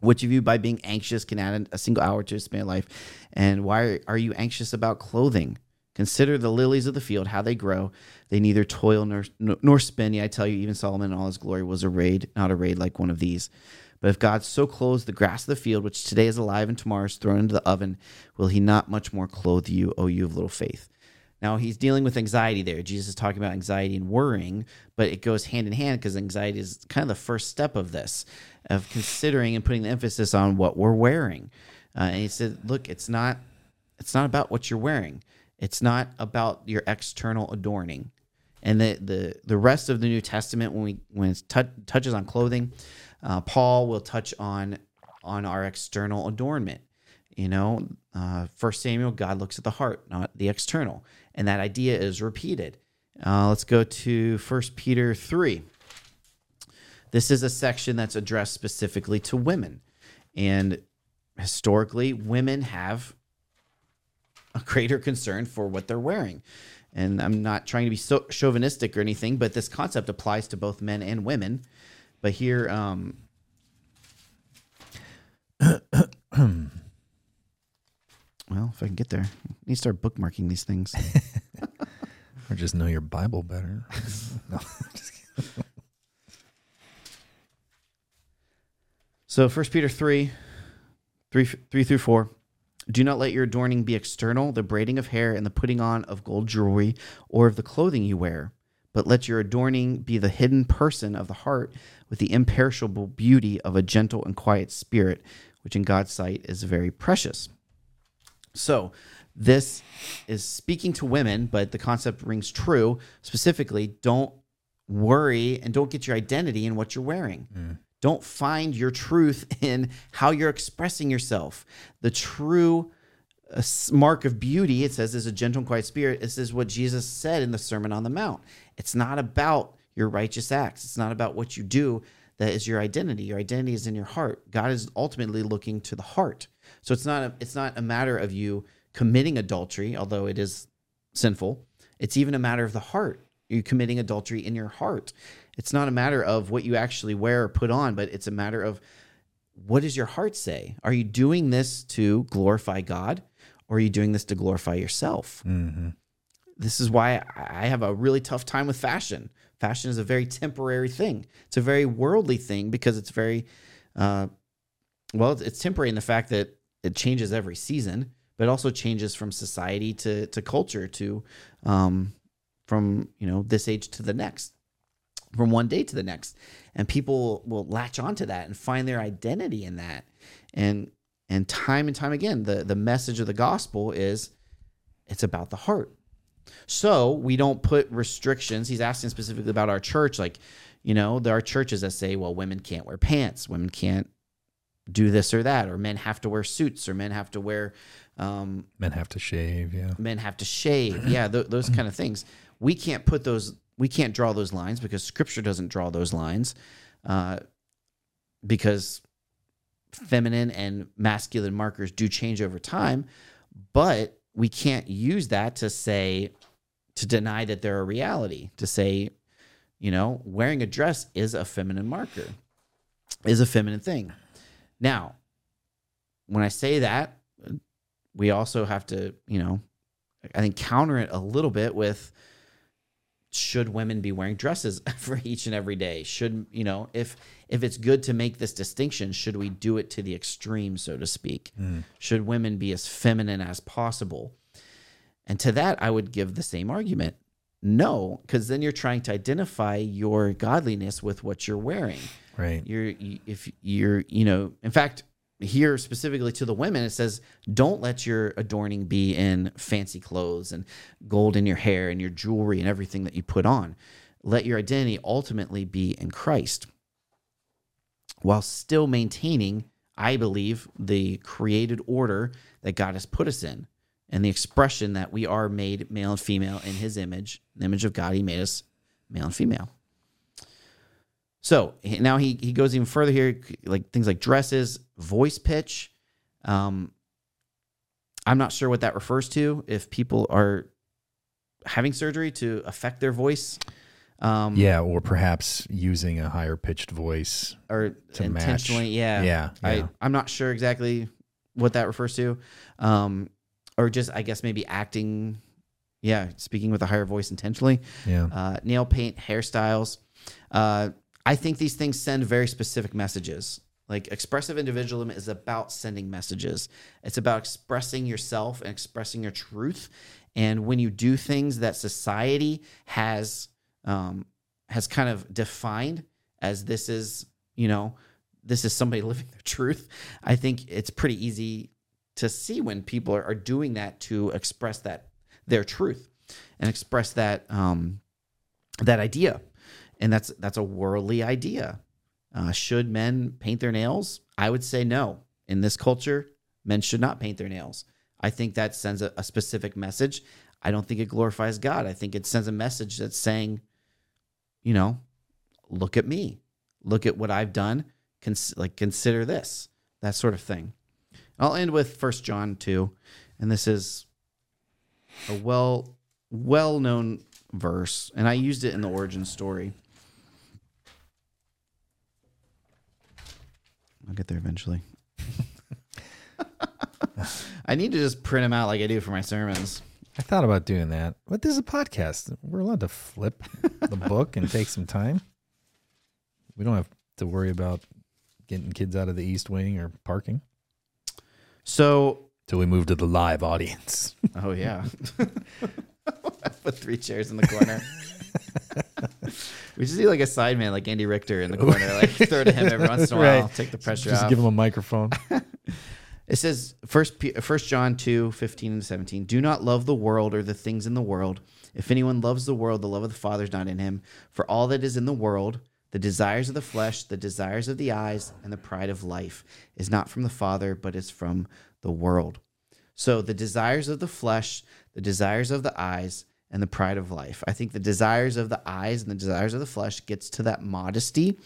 Which of you, by being anxious, can add a single hour to his span of life? And why are you anxious about clothing? Consider the lilies of the field, how they grow. They neither toil nor, nor spin. Yet I tell you, even Solomon in all his glory was arrayed, not arrayed like one of these. But if God so clothes the grass of the field, which today is alive and tomorrow is thrown into the oven, will he not much more clothe you, O you of little faith? Now he's dealing with anxiety there. Jesus is talking about anxiety and worrying, but it goes hand in hand because anxiety is kind of the first step of this, of considering and putting the emphasis on what we're wearing. Uh, and he said, "Look, it's not, it's not about what you're wearing. It's not about your external adorning." And the the the rest of the New Testament, when we when it tou- touches on clothing, uh, Paul will touch on on our external adornment. You know, uh, First Samuel, God looks at the heart, not the external, and that idea is repeated. Uh, let's go to First Peter three. This is a section that's addressed specifically to women, and historically, women have a greater concern for what they're wearing. And I'm not trying to be so chauvinistic or anything, but this concept applies to both men and women. But here, um, well, if I can get there, I need to start bookmarking these things. Or just know your Bible better. no, just kidding. So First Peter 3, 3, 3 through 4. Do not let your adorning be external, the braiding of hair and the putting on of gold jewelry, or of the clothing you wear, but let your adorning be the hidden person of the heart with the imperishable beauty of a gentle and quiet spirit, which in God's sight is very precious. So, this is speaking to women, but the concept rings true. Specifically, don't worry and don't get your identity in what you're wearing. Mm. Don't find your truth in how you're expressing yourself. The true uh, mark of beauty, it says, is a gentle and quiet spirit. This is what Jesus said in the Sermon on the Mount. It's not about your righteous acts, it's not about what you do that is your identity. Your identity is in your heart. God is ultimately looking to the heart. So it's not a, it's not a matter of you committing adultery, although it is sinful. It's even a matter of the heart. You're committing adultery in your heart. It's not a matter of what you actually wear or put on, but it's a matter of what does your heart say? Are you doing this to glorify God or are you doing this to glorify yourself? This is why I have a really tough time with fashion. Fashion is a very temporary thing. It's a very worldly thing because it's very, uh, well, it's- it's temporary in the fact that it changes every season, but it also changes from society to to culture to, um, from you know this age to the next, from one day to the next, and people will latch onto that and find their identity in that, and and time and time again, the the message of the gospel is, it's about the heart. So we don't put restrictions. He's asking specifically about our church, like, you know, there are churches that say, well, women can't wear pants, women can't do this or that, or men have to wear suits, or men have to wear, um, Men have to shave. Yeah. men have to shave. Yeah, th- those kind of things. We can't put those. We can't draw those lines because Scripture doesn't draw those lines, uh, because feminine and masculine markers do change over time. But we can't use that to say to deny that they're a reality. To say, you know, wearing a dress is a feminine marker, is a feminine thing. Now, when I say that, we also have to, you know, I think counter it a little bit with should women be wearing dresses for each and every day? Should, you know, if if it's good to make this distinction, should we do it to the extreme, so to speak? Mm. Should women be as feminine as possible? And to that, I would give the same argument. No, because then you're trying to identify your godliness with what you're wearing Right. you're if you're you know in fact here specifically to the women it says don't let your adorning be in fancy clothes and gold in your hair and your jewelry and everything that you put on let your identity ultimately be in christ while still maintaining I believe, the created order that God has put us in and the expression that we are made male and female in his image, the image of God. He made us male and female. So now he, he goes even further here, like things like dresses, voice pitch. Um, I'm not sure what that refers to. If people are having surgery to affect their voice, um, Yeah, or perhaps using a higher pitched voice. or to match. intentionally, yeah, Yeah, I yeah. I'm not sure exactly what that refers to, um, or just I guess maybe acting, yeah, speaking with a higher voice intentionally. Yeah. uh, nail paint, hairstyles. Uh, I think these things send very specific messages. Like expressive individualism is about sending messages. It's about expressing yourself and expressing your truth. And when you do things that society has um, has kind of defined as this is, you know, this is somebody living their truth, I think it's pretty easy to see when people are, are doing that to express that their truth and express that um, that idea, and that's that's a worldly idea. Uh, should men paint their nails? I would say no. In this culture, men should not paint their nails. I think that sends a, a specific message. I don't think it glorifies God. I think it sends a message that's saying, you know, look at me, look at what I've done. Cons- like consider this, that sort of thing. I'll end with First John two, and this is a well well known verse, and I used it in the origin story. I'll get there eventually. I need to just print them out like I do for my sermons. I thought about doing that, but this is a podcast. We're allowed to flip the book and take some time. We don't have to worry about getting kids out of the East Wing or parking So, till we move to the live audience. oh yeah, I put three chairs in the corner. we just need like a sideman, like Andy Richter in the corner, like throw to him every once in a while, Right. take the pressure Just off. give him a microphone. It says first first John 2, 15 and 17. Do not love the world or the things in the world. If anyone loves the world, the love of the Father is not in him. For all that is in the world, the desires of the flesh, the desires of the eyes, and the pride of life is not from the Father, but is from the world. So the desires of the flesh, the desires of the eyes, and the pride of life. I think the desires of the eyes and the desires of the flesh gets to that modesty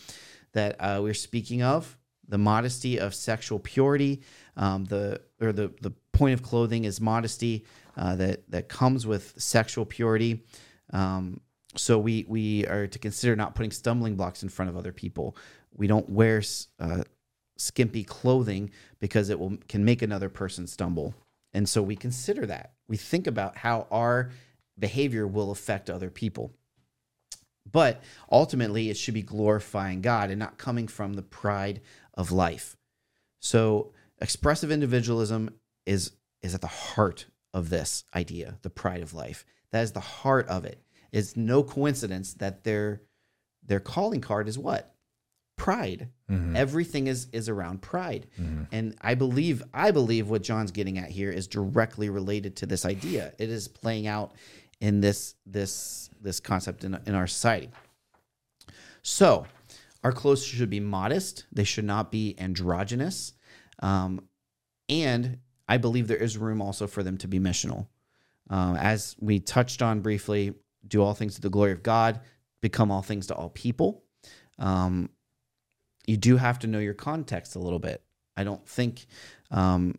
that uh, we're speaking of, the modesty of sexual purity. Um, the or the the point of clothing is modesty uh, that that comes with sexual purity. Um, so we we are to consider not putting stumbling blocks in front of other people. We don't wear uh, skimpy clothing because it will can make another person stumble. And so we consider that. We think about how our behavior will affect other people. But ultimately, it should be glorifying God and not coming from the pride of life. So, expressive individualism is is at the heart of this idea, the pride of life. That is the heart of it. It's no coincidence that their their calling card is what? Pride. Mm-hmm. Everything is is around pride. Mm-hmm. And I believe I believe what John's getting at here is directly related to this idea. It is playing out in this this this concept in, in our society. So, our clothes should be modest. They should not be androgynous. Um, and I believe there is room also for them to be missional. Um, as we touched on briefly, do all things to the glory of God, become all things to all people. Um, you do have to know your context a little bit. I don't think um,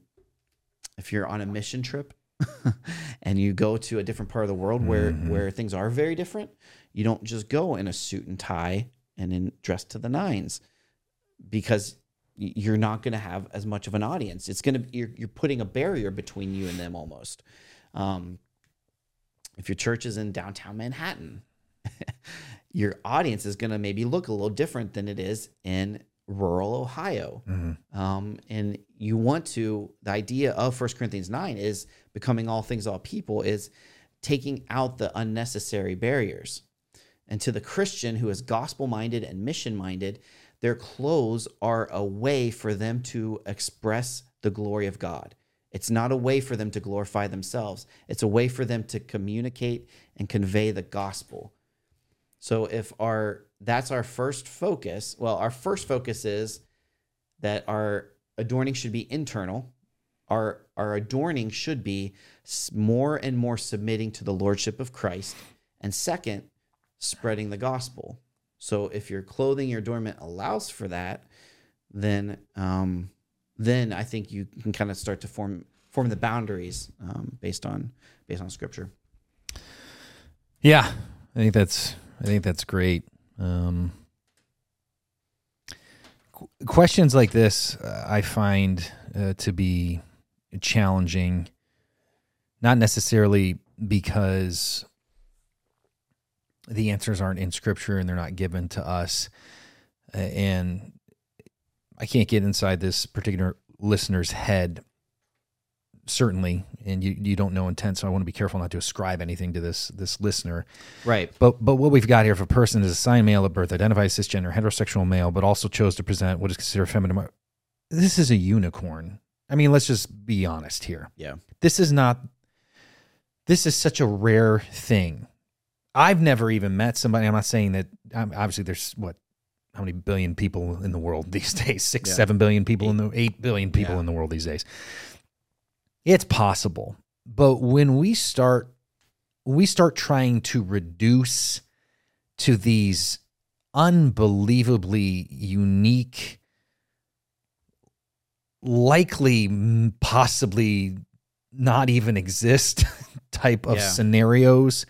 if you're on a mission trip and you go to a different part of the world where where things are very different, you don't just go in a suit and tie and in dressed to the nines because you're not going to have as much of an audience. It's going to you're you're putting a barrier between you and them almost. Um, if your church is in downtown Manhattan, your audience is going to maybe look a little different than it is in rural Ohio. Um, and you want to, the idea of 1 Corinthians 9 is becoming all things, all people, is taking out the unnecessary barriers. And to the Christian who is gospel minded and mission minded, their clothes are a way for them to express the glory of God. It's not a way for them to glorify themselves, it's a way for them to communicate and convey the gospel. So if our that's our first focus, well, our first focus is that our adorning should be internal. Our our adorning should be more and more submitting to the lordship of Christ, and second, spreading the gospel. So if your clothing, your adornment allows for that, then um, then I think you can kind of start to form form the boundaries um, based on based on scripture. Yeah, I think that's I think that's great. Um, questions like this, uh, I find uh, to be challenging, not necessarily because the answers aren't in Scripture and they're not given to us, uh, and I can't get inside this particular listener's head certainly and you, you don't know intent so i want to be careful not to ascribe anything to this this listener Right. but but what we've got here if a person is assigned male at birth identifies cisgender heterosexual male but also chose to present what is considered feminine this is a unicorn i mean let's just be honest here Yeah. this is not this is such a rare thing i've never even met somebody i'm not saying that um, obviously there's what how many billion people in the world these days six Yeah. seven billion people in the eight billion people Yeah. in the world these days it's possible but when we start we start trying to reduce to these unbelievably unique likely possibly not even exist type of Yeah. scenarios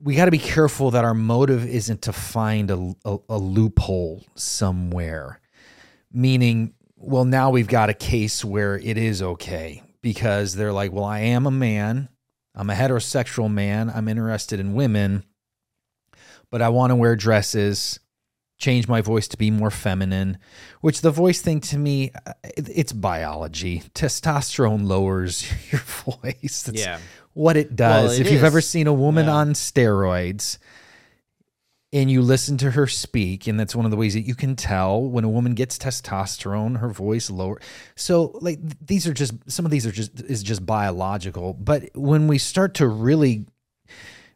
we got to be careful that our motive isn't to find a, a, a loophole somewhere meaning well now we've got a case where it is okay because they're like well i am a man. I'm a heterosexual man. I'm interested in women but i want to wear dresses change my voice to be more feminine which the voice thing to me it's biology. Testosterone lowers your voice. That's Yeah. what it does. Well, it if you've ever seen a woman Yeah. on steroids and you listen to her speak and that's one of the ways that you can tell when a woman gets testosterone her voice lower. So like these are just some of these are just is just biological. But when we start to really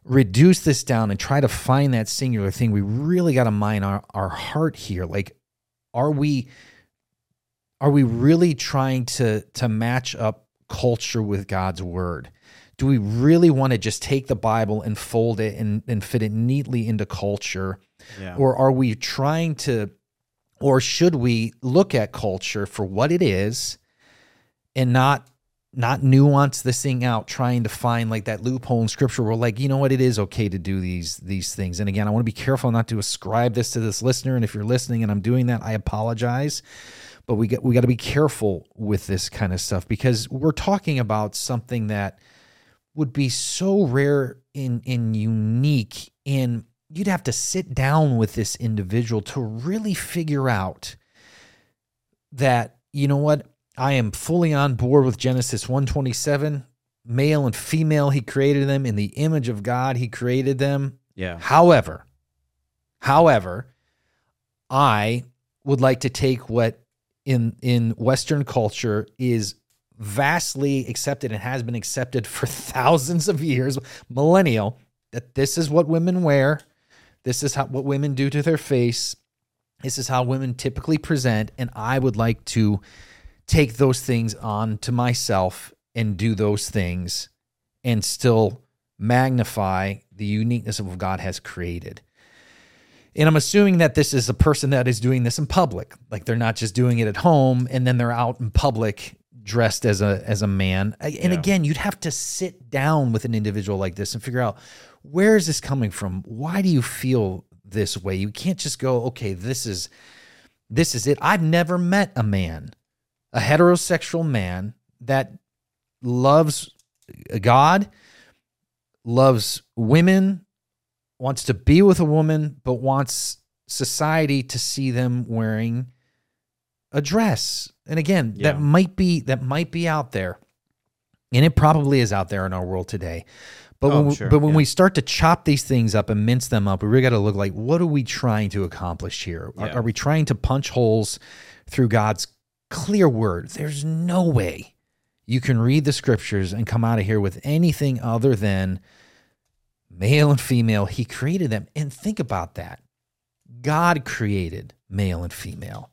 reduce this down and try to find that singular thing we really got to mind our, our heart here. Like are we are we really trying to to match up culture with god's word do we really want to just take the bible and fold it and, and fit it neatly into culture? Yeah. or are we trying to or should we look at culture for what it is and not not nuance this thing out trying to find like that loophole in scripture where like you know what? It is okay to do these these things. And again i want to be careful not to ascribe this to this listener. And if you're listening and i'm doing that i apologize. But we get we got to be careful with this kind of stuff because we're talking about something that would be so rare and, and unique. And you'd have to sit down with this individual to really figure out that you know what? I am fully on board with genesis 127 male and female he created them. In the image of god he created them. Yeah. However, however, I would like to take what in in Western culture is vastly accepted and has been accepted for thousands of years, millennial, that this is what women wear, this is how what women do to their face, this is how women typically present, and I would like to take those things on to myself and do those things and still magnify the uniqueness of what God has created. And I'm assuming that this is a person that is doing this in public. Like they're not just doing it at home and then they're out in public dressed as a as a man. And Yeah. again, you'd have to sit down with an individual like this and figure out where is this coming from? Why do you feel this way? You can't just go, okay, this is this is it. I've never met a man, a heterosexual man that loves God, loves women, wants to be with a woman, but wants society to see them wearing a dress. And again, Yeah. that might be that might be out there. And it probably is out there in our world today. But Oh, when we, sure, but when yeah. we start to chop these things up and mince them up, we really got to look like what are we trying to accomplish here? Are, are we trying to punch holes through God's clear word? There's no way you can read the scriptures and come out of here with anything other than male and female. He created them. And think about that. God created male and female.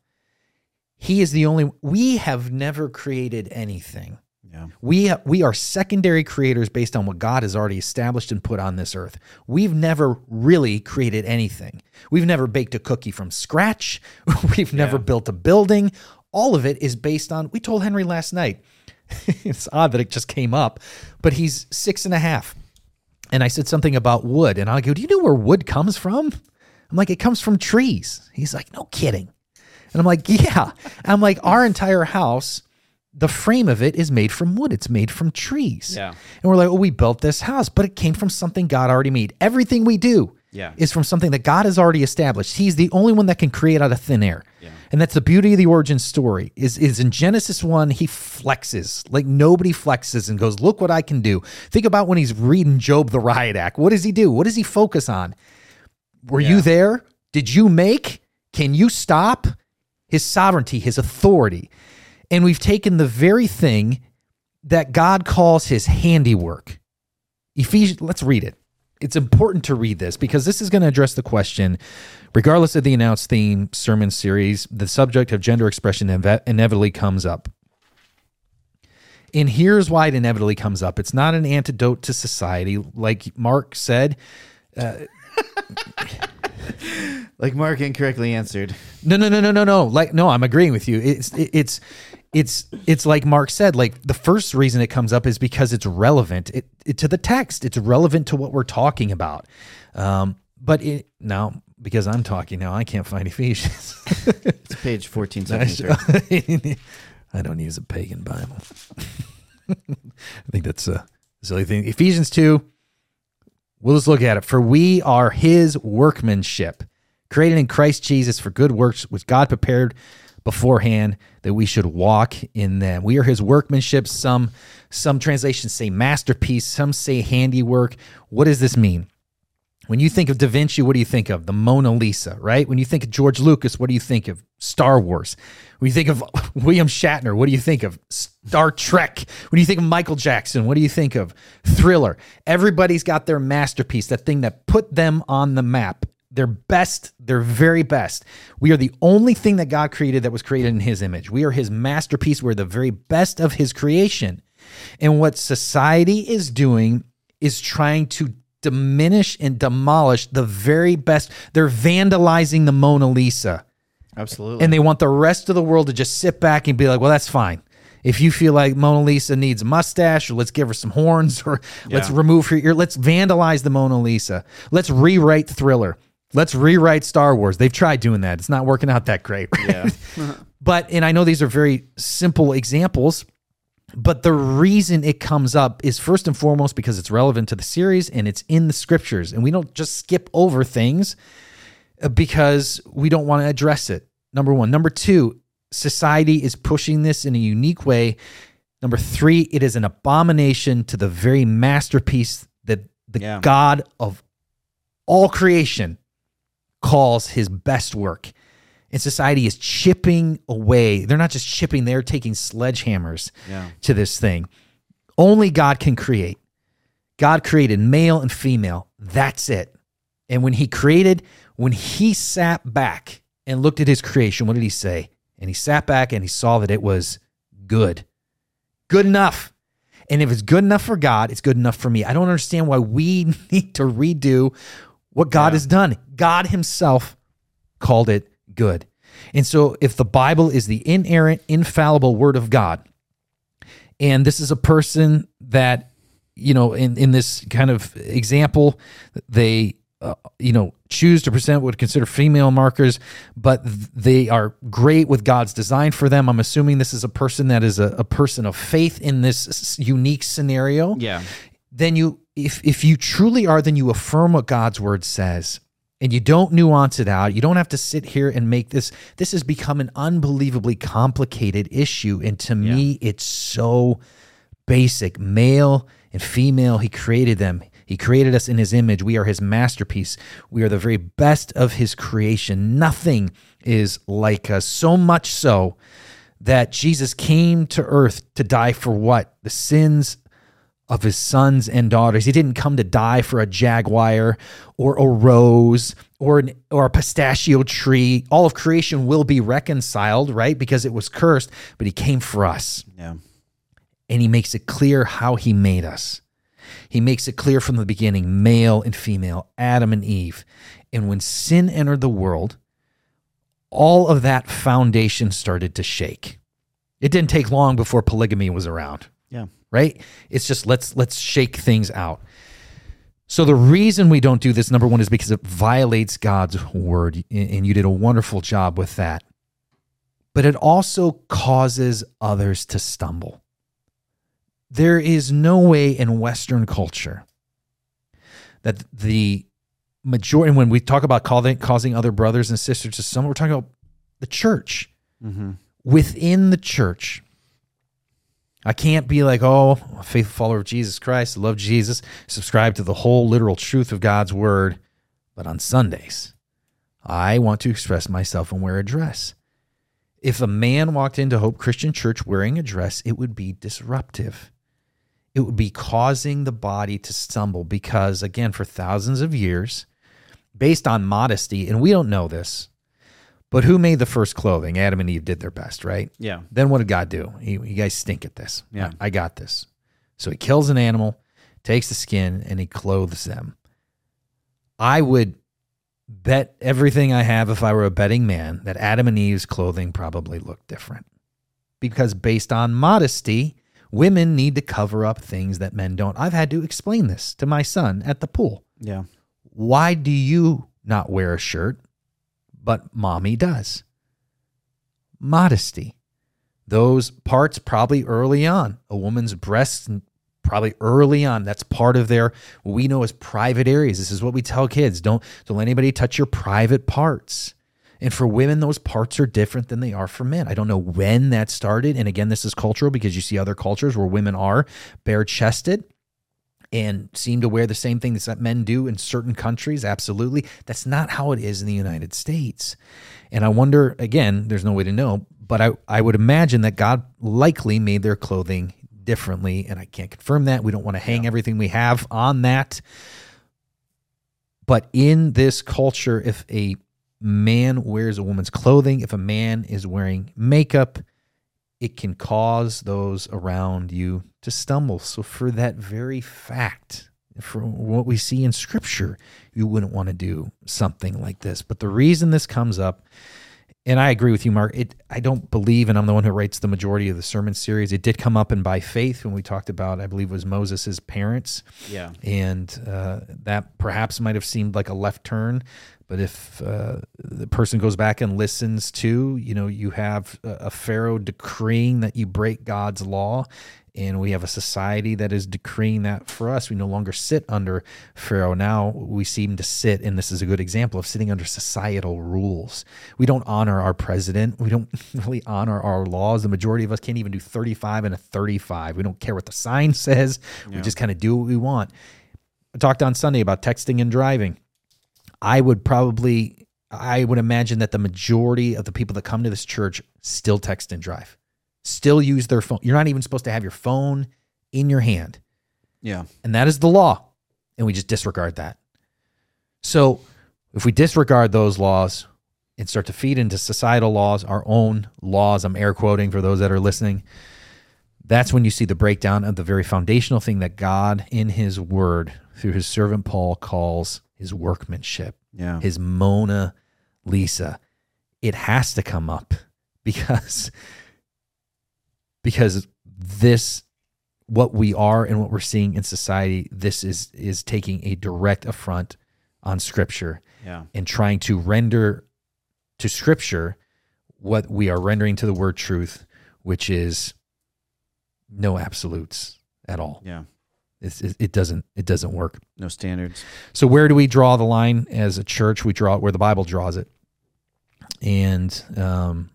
He is the only we have never created anything. Yeah. We we are secondary creators based on what God has already established and put on this earth. We've never really created anything. We've never baked a cookie from scratch. We've never built a building. All of it is based on. We told Henry last night. it's odd that it just came up, but he's six and a half, and I said something about wood, and I go, "Do you know where wood comes from?" I'm like, "It comes from trees." He's like, "No kidding," and I'm like, "Yeah." I'm like, "Our entire house." the frame of it is made from wood. It's made from trees. Yeah. And we're like, oh, we built this house, but it came from something God already made. Everything we do Yeah. is from something that God has already established. He's the only one that can create out of thin air. Yeah. And that's the beauty of the origin story. Is is in Genesis 1, he flexes. Like nobody flexes and goes, look what I can do. Think about when he's reading Job the Riot Act. What does he do? What does he focus on? Were you there? Did you make? Can you stop? His sovereignty, his authority. And we've taken the very thing that God calls his handiwork. Ephesians, let's read it. It's important to read this because this is going to address the question, regardless of the announced theme sermon series, the subject of gender expression inevitably comes up. And here's why it inevitably comes up. It's not an antidote to society. Like Mark said, uh, Like Mark incorrectly answered. No, no, no, no, no, no. Like, no, I'm agreeing with you. It's, it's, it's, it's like Mark said. Like the first reason it comes up is because it's relevant it, it to the text. It's relevant to what we're talking about. Um, but it, now, because I'm talking now, I can't find Ephesians. It's page 1473. I don't use a pagan Bible. I think that's a silly thing. Ephesians 2, we'll just look at it. For we are his workmanship, created in Christ Jesus for good works, which God prepared beforehand that we should walk in them. We are his workmanship. Some some translations say masterpiece, some say handiwork. What does this mean? When you think of Da Vinci, what do you think of? The Mona Lisa, right? When you think of George Lucas, what do you think of? Star Wars. When you think of William Shatner, what do you think of? Star Trek. When you think of Michael Jackson, what do you think of? Thriller. Everybody's got their masterpiece, that thing that put them on the map. Their best, their very best. We are the only thing that God created that was created in his image. We are his masterpiece. We're the very best of his creation. And what society is doing is trying to diminish and demolish the very best. They're vandalizing the Mona Lisa. Absolutely. And they want the rest of the world to just sit back and be like, well, that's fine. If you feel like Mona Lisa needs a mustache, or let's give her some horns, or let's remove her ear, let's vandalize the Mona Lisa. Let's rewrite Thriller. Let's rewrite Star Wars. They've tried doing that. It's not working out that great. yeah. But, and I know these are very simple examples, but the reason it comes up is first and foremost because it's relevant to the series and it's in the scriptures. And we don't just skip over things uh, because we don't want to address it. Number one. Number two, society is pushing this in a unique way. Number three, it is an abomination to the very masterpiece that the Yeah. God of all creation calls his best work. And society is chipping away. They're not just chipping, they're taking sledgehammers Yeah. to this thing. Only God can create. God created male and female. That's it. And when he created, when he sat back and looked at his creation, what did he say? And he sat back and he saw that it was good. Good enough. And if it's good enough for God, it's good enough for me. I don't understand why we need to redo what God Yeah. has done. God himself called it good. And so if the Bible is the inerrant, infallible word of God, and this is a person that you know in in this kind of example they uh, you know choose to present what would consider female markers but they are great with god's design for them i'm assuming this is a person that is a, a person of faith in this unique scenario Yeah. then you if if you truly are then you affirm what god's word says and you don't nuance it out you don't have to sit here and make this this has become an unbelievably complicated issue. And to me it's so basic. Male and female he created them. He created us in his image. We are his masterpiece. We are the very best of his creation. Nothing is like us. So much so that jesus came to earth to die for what? The sins of his sons and daughters. He didn't come to die for a jaguar or a rose or an, or a pistachio tree. All of creation will be reconciled, right? Because it was cursed, but he came for us. Yeah. And he makes it clear how he made us. He makes it clear from the beginning, male and female, Adam and Eve. And when sin entered the world, all of that foundation started to shake. It didn't take long before polygamy was around. Right? It's just let's let's shake things out. So the reason we don't do this number 1 is because it violates God's word and you did a wonderful job with that. But it also causes others to stumble. There is no way in western culture that the majority when we talk about causing, causing other brothers and sisters to stumble, we're talking about the church. Mm-hmm. Within the church, I can't be like, oh, a faithful follower of Jesus Christ, I love Jesus, subscribe to the whole literal truth of God's word. But on Sundays, I want to express myself and wear a dress. If a man walked into Hope Christian Church wearing a dress, it would be disruptive. It would be causing the body to stumble because, again, for thousands of years, based on modesty, and we don't know this, but who made the first clothing? Adam and Eve did their best, right? Yeah. Then what did God do? He, you guys stink at this. Yeah. I, I got this. So he kills an animal, takes the skin, and he clothes them. I would bet everything I have if I were a betting man that Adam and Eve's clothing probably looked different. Because based on modesty, women need to cover up things that men don't. I've had to explain this to my son at the pool. Yeah. Why do you not wear a shirt, but mommy does? Modesty. Those parts probably early on. A woman's breasts, probably early on. That's part of their what we know as private areas. This is what we tell kids: don't don't let anybody touch your private parts. And for women, those parts are different than they are for men. I don't know when that started. And again, this is cultural because you see other cultures where women are bare chested and seem to wear the same things that men do in certain countries. Absolutely. That's not how it is in the United States. And I wonder, again, there's no way to know, but I, I would imagine that God likely made their clothing differently. And I can't confirm that. We don't want to hang everything we have on that. But in this culture, if a man wears a woman's clothing, if a man is wearing makeup, it can cause those around you to stumble. So, for that very fact, from what we see in scripture, you wouldn't want to do something like this. But the reason this comes up, and I agree with you, Mark, it I don't believe, and I'm the one who writes the majority of the sermon series. It did come up in by faith when we talked about, I believe, it was Moses' parents Yeah. and uh, that perhaps might have seemed like a left turn. But if uh, the person goes back and listens to, you know, you have a a Pharaoh decreeing that you break God's law, and we have a society that is decreeing that for us. We no longer sit under Pharaoh. Now we seem to sit, and this is a good example of sitting under societal rules. We don't honor our president. We don't really honor our laws. The majority of us can't even do 35 and a 35. We don't care what the sign says. We just kind of do what we want. I talked on Sunday about texting and driving. I would probably, I would imagine that the majority of the people that come to this church still text and drive, still use their phone. You're not even supposed to have your phone in your hand. Yeah. And that is the law. And we just disregard that. So if we disregard those laws and start to feed into societal laws, our own laws, I'm air quoting for those that are listening, that's when you see the breakdown of the very foundational thing that God in his word through his servant Paul calls his workmanship, Yeah. his Mona Lisa. It has to come up because because this what we are and what we're seeing in society this is is taking a direct affront on scripture Yeah. and trying to render to scripture what we are rendering to the word truth which is no absolutes at all Yeah. It's, it, it doesn't it doesn't work No standards. so where do we draw the line as a church we draw it where the bible draws it and um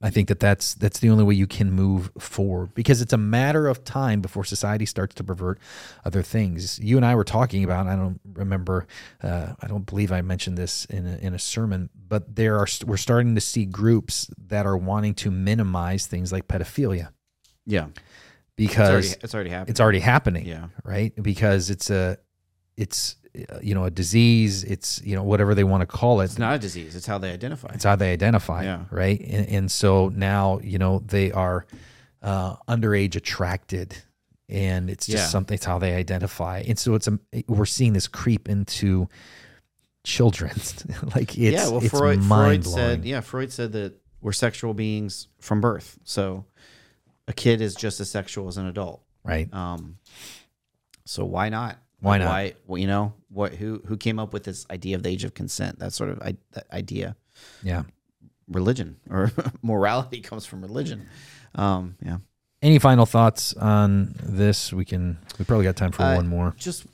I think that that's that's the only way you can move forward because it's a matter of time before society starts to pervert other things. You and I were talking about. I don't remember. Uh, I don't believe I mentioned this in a, in a sermon, but there are we're starting to see groups that are wanting to minimize things like pedophilia Yeah. It's because already, it's already happened. it's already happening. yeah. right? Because it's a, it's you know a disease. It's you know whatever they want to call it. It's not a disease. It's how they identify. It's how they identify, Yeah. right? And, and so now you know they are uh, underage attracted, and it's just Yeah. something. It's how they identify, and so it's a we're seeing this creep into children. like it's yeah. Well, it's Freud, mind Freud said. Yeah, Freud said that we're sexual beings from birth. So a kid is just as sexual as an adult. right? Um, so why not? Why not? Why? Well, you know what? Who who came up with this idea of the age of consent? That sort of I, that idea. Yeah. Religion or morality comes from religion. Um, yeah. Any final thoughts on this? We can. We probably got time for Uh, one more. Just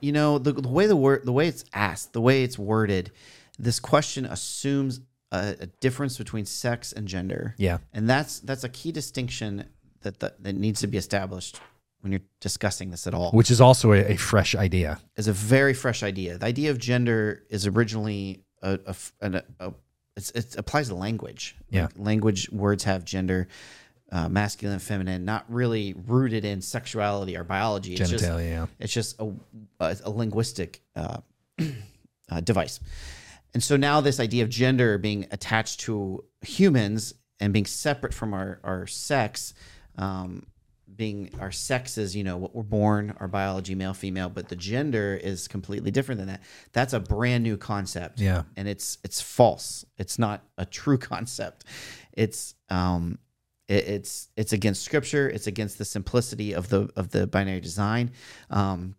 you know the, the way the word the way it's asked, the way it's worded, this question assumes a, a difference between sex and gender. Yeah. and that's that's a key distinction that that, that needs to be established when you're discussing this at all. Which is also a, a fresh idea. is a very fresh idea. The idea of gender is originally a, a, a- a- it's, it applies to language. Yeah. Like, language words have gender, uh, masculine, feminine, not really rooted in sexuality or biology. It's just, yeah. it's just a, a, a linguistic uh, uh, device. And so now this idea of gender being attached to humans and being separate from our, our sex, um, being our sexes, you know, what we're born, our biology, male, female, but the gender is completely different than that. That's a brand new concept. Yeah. And it's it's false. It's not a true concept. It's um it, it's it's against scripture. It's against the simplicity of the of the binary design. Um,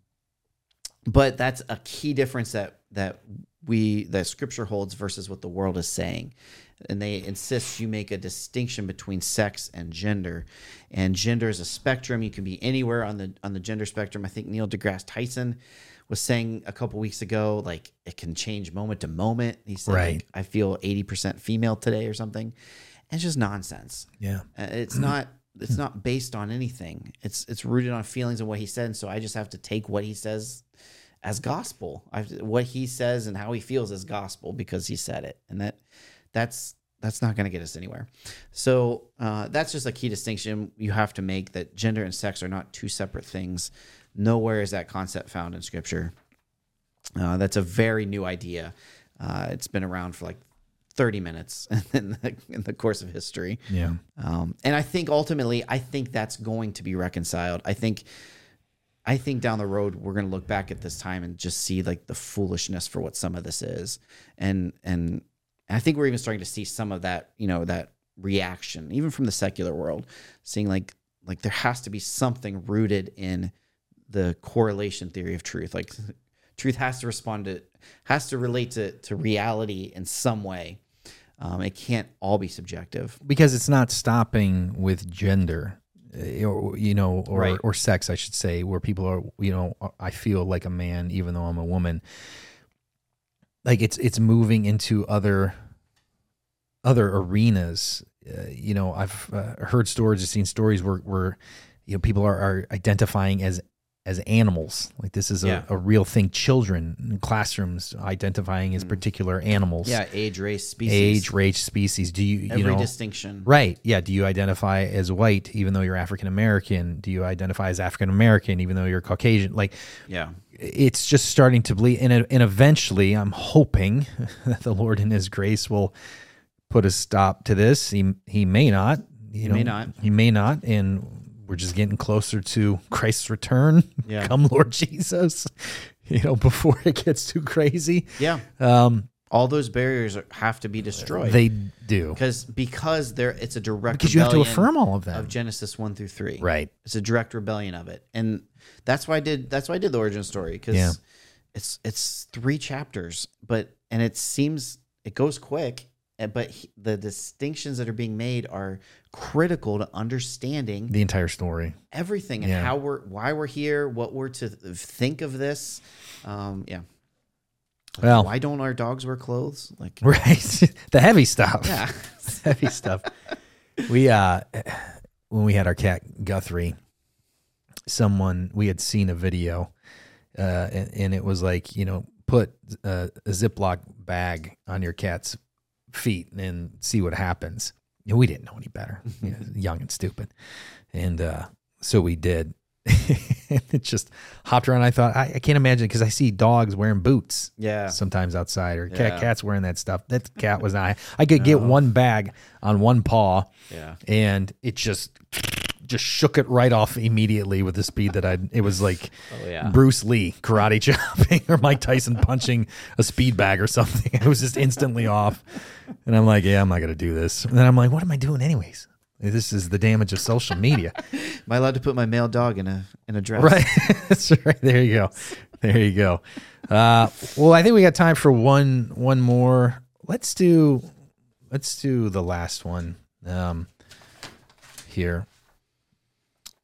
but that's a key difference that that we that scripture holds versus what the world is saying and they insist you make a distinction between sex and gender and gender is a spectrum you can be anywhere on the on the gender spectrum i think neil degrasse tyson was saying a couple weeks ago like it can change moment to moment he said Right. like, i feel 80% female today or something and it's just nonsense Yeah. uh, It's not it's not based on anything. It's it's rooted on feelings and what he said. And so I just have to take what he says as gospel. I have what he says and how he feels as gospel because he said it, and that that's that's not going to get us anywhere. So uh, that's just a key distinction you have to make that gender and sex are not two separate things. Nowhere is that concept found in Scripture. Uh, that's a very new idea. Uh, it's been around for like 30 minutes in the, in the course of history. Yeah. Um, and I think ultimately, I think that's going to be reconciled. I think, I think down the road we're going to look back at this time and just see like the foolishness for what some of this is, and and I think we're even starting to see some of that, you know, that reaction even from the secular world, seeing like like there has to be something rooted in the correlation theory of truth. Like truth has to respond to has to relate to to reality in some way. Um, it can't all be subjective. because it's not stopping with gender or you know or Right. or sex I should say where people are you know I feel like a man even though I'm a woman like it's it's moving into other other arenas uh, you know I've uh, heard stories I've seen stories where where you know people are, are identifying as as animals like this is a, Yeah. a real thing children in classrooms identifying as particular animals Mm. Yeah, age, race, species, age race species do you every you know distinction. Right. Yeah. Do you identify as white even though you're African American? Do you identify as African American even though you're Caucasian? Like Yeah, it's just starting to bleed. And, and eventually, I'm hoping that the Lord in His grace will put a stop to this. He he may not. You know, may not. He may not. And we're just getting closer to Christ's return. Yeah. Come, Lord Jesus. You know, before it gets too crazy. yeah. Um, All those barriers are, have to be destroyed. they do because because there it's a direct because you have to affirm all of that of Genesis one through three. right. It's a direct rebellion of it, and that's why I did that's why I did the origin story because Yeah. it's it's three chapters, but and it seems it goes quick, eh, but he, the distinctions that are being made are critical to understanding The entire story. everything and Yeah. how we're why we're here, what we're to think of this. Um, yeah. Well, Why don't our dogs wear clothes? Like, Right. the heavy stuff. yeah, heavy stuff. We uh when we had our cat Guthrie, someone we had seen a video uh and, and it was like, you know, put a, a Ziploc bag on your cat's feet and see what happens. We didn't know any better. You know, young and stupid. And uh so we did. it just hopped around. I thought I, I can't imagine because I see dogs wearing boots Yeah. sometimes outside, or Yeah. cats wearing that stuff. That cat was not. I could get one bag on one paw, Yeah. and it just just shook it right off immediately with the speed that I. It was like Oh yeah. Bruce Lee karate chopping or Mike Tyson punching a speed bag or something. It was just instantly off. And I'm like, yeah, I'm not going to do this. And then I'm like, what am I doing anyways? This is the damage of social media. Am I allowed to put my male dog in a in a dress? right. That's right. There you go. There you go. Uh, well, I think we got time for one one more. Let's do let's do the last one um, here.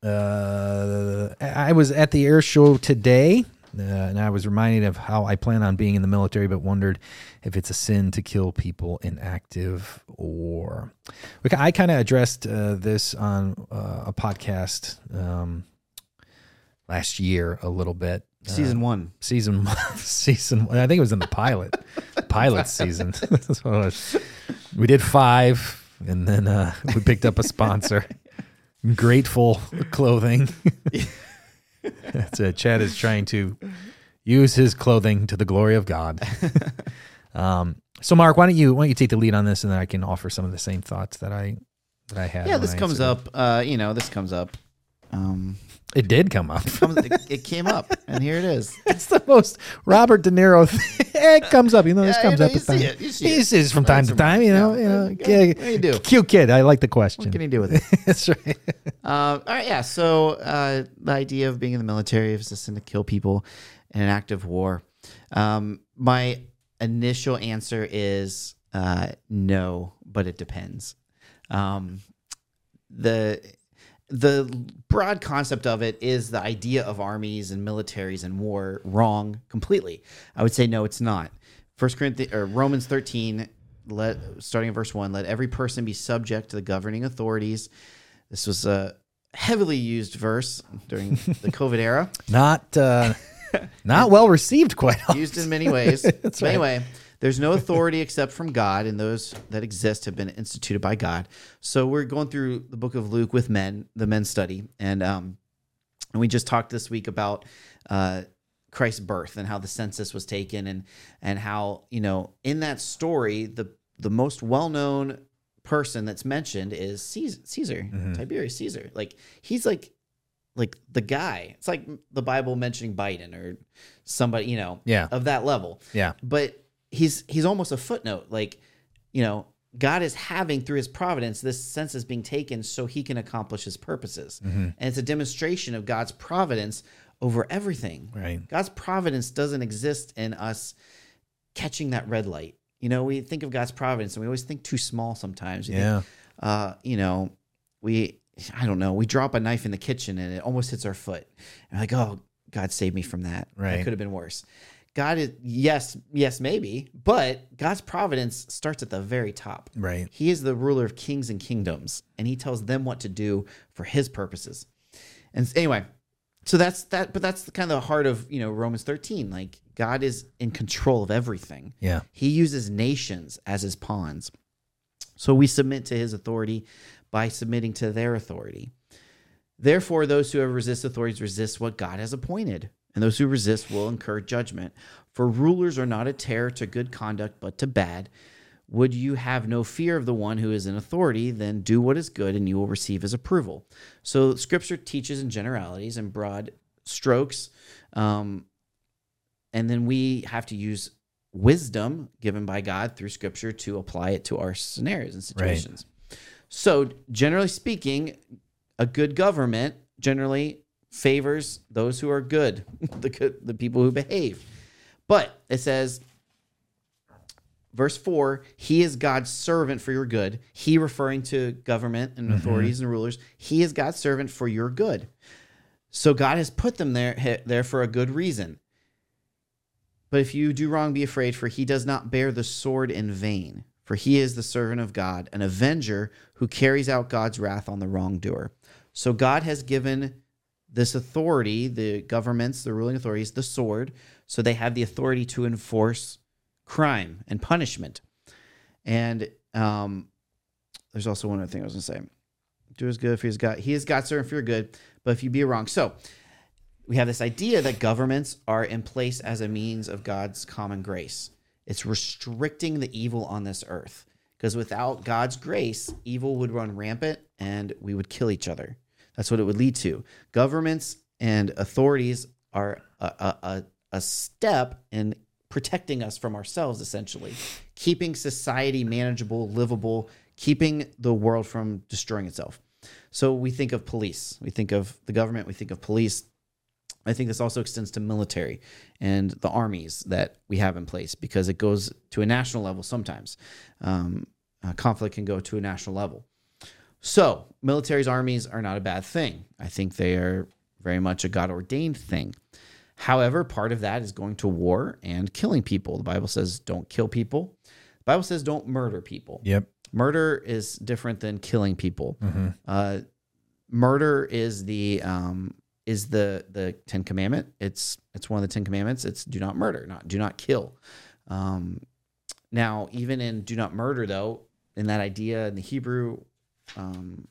Uh, I was at the air show today, uh, and I was reminded of how I plan on being in the military, but wondered if it's a sin to kill people in active war. I kind of addressed uh, this on uh, a podcast um, last year a little bit. Uh, Season one. season season I think it was in the pilot pilot season. That's what it was. we did five, and then uh, we picked up a sponsor. Grateful clothing. That's it. Chad is trying to use his clothing to the glory of God. Um, so, Mark, why don't you why don't you take the lead on this, and then I can offer some of the same thoughts that I that I had. Yeah, this I comes answered up. Uh, you know, this comes up. Um, It did come up. comes, it, it came up, and here it is. It's the most Robert De Niro. Thing. it comes up, you know. This Yeah, comes you know, up. you at time. see it, you see He it. sees from time to time. You know. Yeah. You know. Yeah. What you do? Cute kid. I like the question. What can you do with it? That's right. Uh, all right, yeah. So uh, the idea of being in the military is just to kill people in an active war. Um, my initial answer is uh, no, but it depends. Um, the the broad concept of it is the idea of armies and militaries and war wrong completely. I would say no, it's not. First Corinthians or Romans thirteen, let starting at verse one, let every person be subject to the governing authorities. This was a heavily used verse during the COVID era, Not uh, not well received. Quite. Often. used in many ways. But right. There's no authority except from God, and those that exist have been instituted by God. So we're going through the book of Luke with men, the men study, and um, and we just talked this week about uh, Christ's birth and how the census was taken, and and how you know in that story the the most well known person that's mentioned is Caesar, Caesar Mhm. Tiberius Caesar. Like he's like like the guy. It's like the Bible mentioning Biden or somebody, you know, Yeah. of that level. Yeah. But he's he's almost a footnote. Like, you know, God is having through his providence this census being taken so he can accomplish his purposes. Mhm. And it's a demonstration of God's providence over everything. Right. God's providence doesn't exist in us catching that red light. You know, we think of God's providence and we always think too small sometimes. Think, Yeah. uh, you know, we, I don't know, we drop a knife in the kitchen and it almost hits our foot. And we're like, oh, God saved me from that. Right. That could have been worse. God is, yes, yes, maybe, but God's providence starts at the very top. Right. He is the ruler of kings and kingdoms, and he tells them what to do for his purposes. And anyway, so that's that, but that's kind of the heart of, you know, Romans 13. Like, God is in control of everything. Yeah. He uses nations as his pawns. So we submit to his authority by submitting to their authority. Therefore, those who have resist authorities resist what God has appointed, and those who resist will incur judgment. For rulers are not a terror to good conduct, but to bad. Would you have no fear of the one who is in authority? Then do what is good, and you will receive his approval. So, Scripture teaches in generalities and broad strokes, um, and then we have to use wisdom given by God through Scripture to apply it to our scenarios and situations. So, generally speaking, a good government generally favors those who are good, the good, the people who behave. But it says, verse four, He is God's servant for your good. He referring to government and mm-hmm. authorities and rulers. He is God's servant for your good. So God has put them there there for a good reason. But if you do wrong, be afraid, for he does not bear the sword in vain. For he is the servant of God, an avenger who carries out God's wrath on the wrongdoer. So God has given this authority, the governments, the ruling authorities, the sword, so they have the authority to enforce crime and punishment. And um, there's also one other thing I was going to say. do as good if he's got he has got certain fear good, but if you be wrong. So we have this idea that governments are in place as a means of God's common grace. It's restricting the evil on this earth. Because without God's grace, evil would run rampant and we would kill each other. That's what it would lead to. Governments and authorities are a, a, a, step in protecting us from ourselves, essentially, keeping society manageable, livable, keeping the world from destroying itself. So we think of police, we think of the government, we think of police. I think this also extends to military and the armies that we have in place because it goes to a national level sometimes. Um, uh, conflict can go to a national level. So, military's armies are not a bad thing. I think they are very much a God ordained thing. However, part of that is going to war and killing people. The Bible says don't kill people. The Bible says don't murder people. Yep. Murder is different than killing people. Mm-hmm. Uh, murder is the um, is the the Ten Commandment. It's it's one of the Ten Commandments. It's do not murder, not do not kill. Um, now, even in do not murder, though, in that idea in the Hebrew um,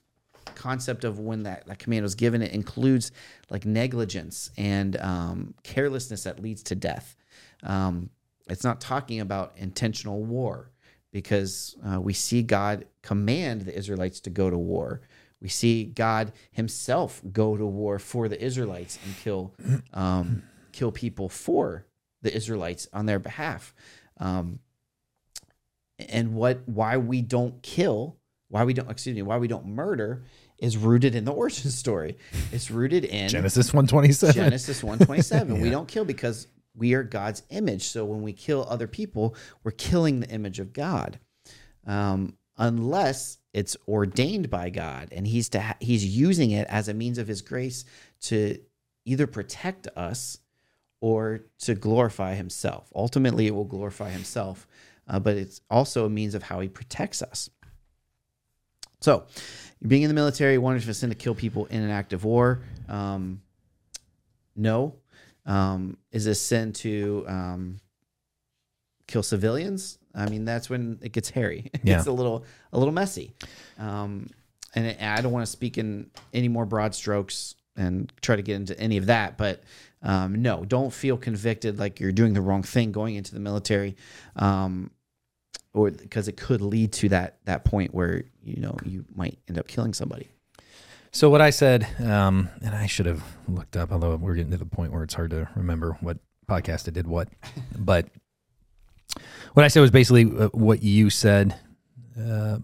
concept of when that, that command was given, it includes like negligence and um, carelessness that leads to death. Um, it's not talking about intentional war because uh, we see God command the Israelites to go to war. We see God Himself go to war for the Israelites and kill um, kill people for the Israelites on their behalf. Um, and what why we don't kill, why we don't excuse me, why we don't murder is rooted in the origin story. It's rooted in Genesis 127. Genesis 127. We don't kill because we are God's image. So when we kill other people, we're killing the image of God. Um, unless it's ordained by God and he's to ha- he's using it as a means of his grace to either protect us or to glorify himself. Ultimately, it will glorify himself, uh, but it's also a means of how he protects us. So, being in the military, one is a sin to kill people in an act of war. Um, no. Um, is a sin to um, kill civilians? I mean, that's when it gets hairy. Yeah. it's a little a little messy. Um, and it- I don't want to speak in any more broad strokes and try to get into any of that, but um, no, don't feel convicted like you're doing the wrong thing going into the military, um, or because it could lead to that that point where you know you might end up killing somebody. So what I said, um, and I should have looked up, although we're getting to the point where it's hard to remember what podcast I did what, but what I said was basically uh, what you said. Uh,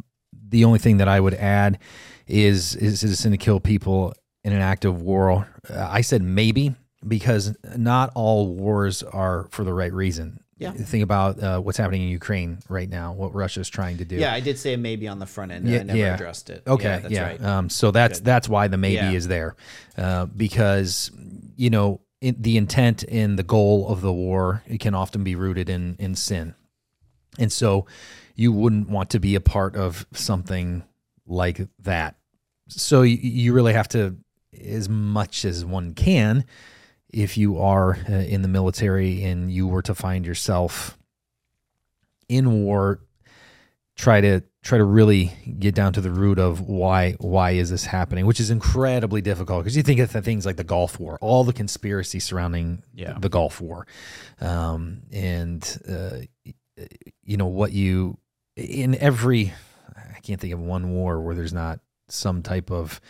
the only thing that I would add is is a sin to kill people in an act of war. Uh, I said maybe because not all wars are for the right reason. Yeah. Think about uh, what's happening in Ukraine right now, what Russia's trying to do. Yeah, I did say maybe on the front end. Yeah, I never yeah. addressed it. Okay, yeah, yeah. that's right. Um, so that's Good. that's why the maybe Yeah. is there, uh, because you know in, the intent and the goal of the war it can often be rooted in in sin, and so you wouldn't want to be a part of something like that. So you, you really have to, as much as one can, if you are uh, in the military and you were to find yourself in war try to try to really get down to the root of why why is this happening which is incredibly difficult because you think of the things like the gulf war all the conspiracy surrounding Yeah. the gulf war um, and uh, you know what you in every i can't think of one war where there's not some type of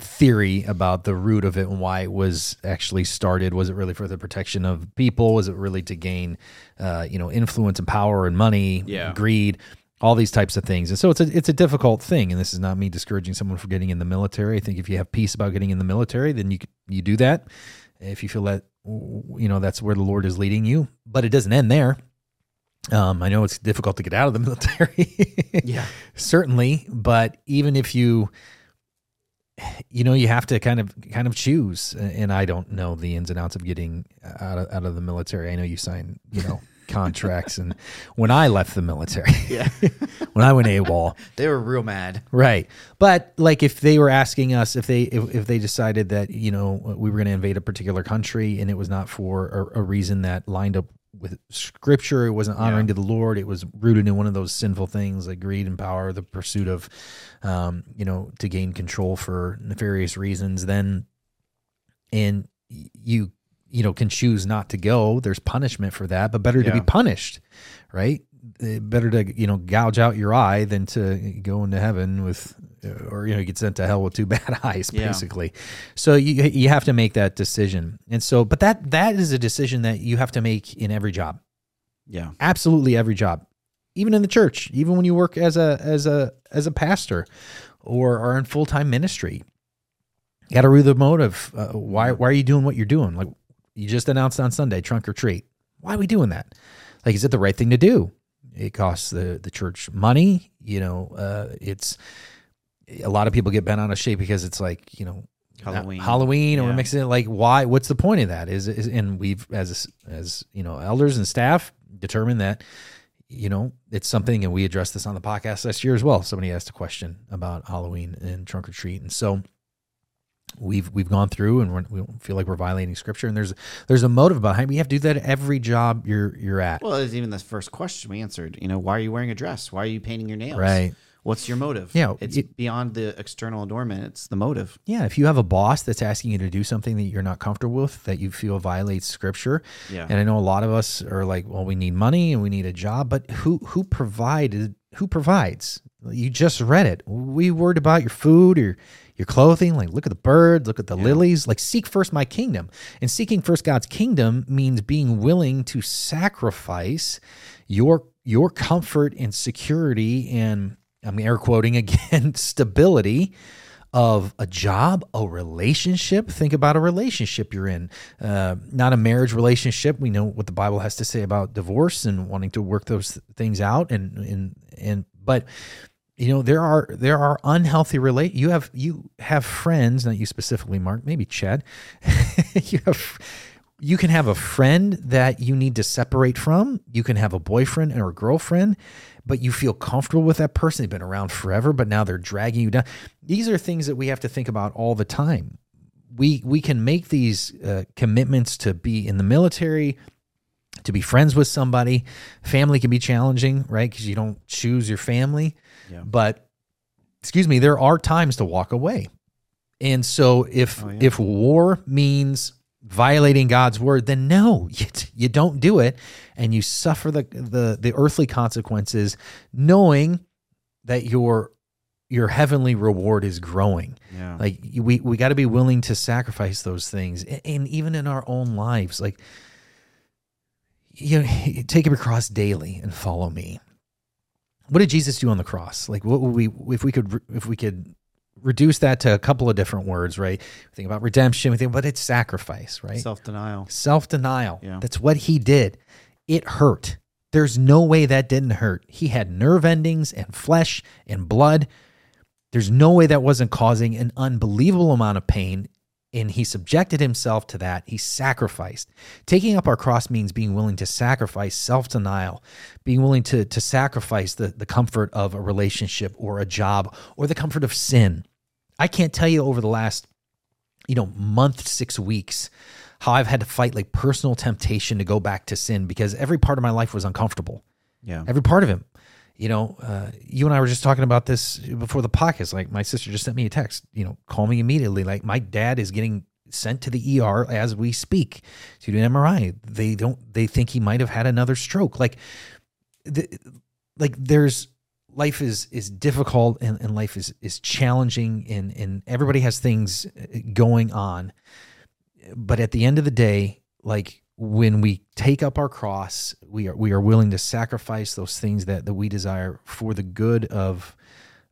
theory about the root of it and why it was actually started. Was it really for the protection of people? Was it really to gain, uh, you know, influence and power and money, Yeah. greed, all these types of things? And so it's a it's a difficult thing. And this is not me discouraging someone for getting in the military. I think if you have peace about getting in the military, then you you do that. If you feel that you know that's where the Lord is leading you, but it doesn't end there. Um, I know it's difficult to get out of the military. Yeah. certainly but even if you you know you have to kind of kind of choose and i don't know the ins and outs of getting out of, out of the military i know you sign you know contracts and when i left the military Yeah. when i went awol they were real mad. right but like if they were asking us if they if, if they decided that you know we were going to invade a particular country and it was not for a, a reason that lined up with scripture. It wasn't honoring to the Lord. It was rooted in one of those sinful things like greed and power, the pursuit of, um, you know, to gain control for nefarious reasons. Then, and you, you know, can choose not to go. There's punishment for that, but better to be punished, right? Uh, Better to you know gouge out your eye than to go into heaven with, uh, or you know get sent to hell with two bad eyes, Yeah. basically. So you you have to make that decision, and so but that that is a decision that you have to make in every job Yeah. absolutely every job even in the church even when you work as a as a as a pastor or are in full-time ministry you got to read the motive uh, why why are you doing what you're doing like you just announced on sunday trunk or treat why are we doing that like is it the right thing to do it costs the the church money you know uh, it's a lot of people get bent out of shape because it's like you know Halloween. Halloween, or we're Yeah. mixing it. Like, why? What's the point of that? Is, is and we've as as you know elders and staff determined that you know it's something, and we addressed this on the podcast last year as well. Somebody asked a question about Halloween and trunk or treat, and so we've we've gone through and we're, we don't feel like we're violating scripture. And there's there's a motive behind. We have to do that at every job you're you're at. Well, it's even the first question we answered. You know, why are you wearing a dress? Why are you painting your nails? Right. What's your motive? Yeah, It's it- beyond the external adornment. It's the motive. Yeah, if you have a boss that's asking you to do something that you're not comfortable with, that you feel violates scripture, Yeah. and I know a lot of us are like, well, we need money and we need a job, but who who provided who provides? You just read it. We worried about your food or your clothing. Like, look at the birds, look at the lilies. Like, seek first my kingdom. And seeking first God's kingdom means being willing to sacrifice your your comfort and security and I'm air quoting again, stability of a job, a relationship. Think about a relationship you're in, uh, not a marriage relationship. We know what the Bible has to say about divorce and wanting to work those things out, and and and but you know there are there are unhealthy relate. You have you have friends, not you specifically, Mark, maybe Chad. you have. You can have a friend that you need to separate from. You can have a boyfriend or a girlfriend, but you feel comfortable with that person. They've been around forever, but now they're dragging you down. These are things that we have to think about all the time. We we can make these uh, commitments to be in the military, to be friends with somebody. Family can be challenging, right? Because you don't choose your family. Yeah. But excuse me, there are times to walk away. And so if Oh, yeah. if war means violating God's word, then no, you, you don't do it, and you suffer the the the earthly consequences, knowing that your your heavenly reward is growing. Yeah. Like we we got to be willing to sacrifice those things, A- and even in our own lives, like you know, take up your cross daily and follow me. What did Jesus do on the cross? Like, what would we if we could if we could reduce that to a couple of different words, right? We think about redemption, we think, but it's sacrifice, right? Self denial. Self denial. Yeah. That's what he did. It hurt. There's no way that didn't hurt. He had nerve endings and flesh and blood. There's no way that wasn't causing an unbelievable amount of pain. And he subjected himself to that. He sacrificed. Taking up our cross means being willing to sacrifice self denial, being willing to, to sacrifice the, the comfort of a relationship or a job or the comfort of sin. I can't tell you over the last you know, month, six weeks, how I've had to fight like personal temptation to go back to sin because every part of my life was uncomfortable. Yeah. Every part of him. You know, uh, you and I were just talking about this before the podcast. Like, my sister just sent me a text, you know, call me immediately. Like, my dad is getting sent to the ER as we speak to do an MRI. They don't, they think he might have had another stroke. Like, the, like there's life is is difficult and, and life is is challenging and and everybody has things uh, going on. But at the end of the day like when we take up our cross we are we are willing to sacrifice those things that that we desire for the good of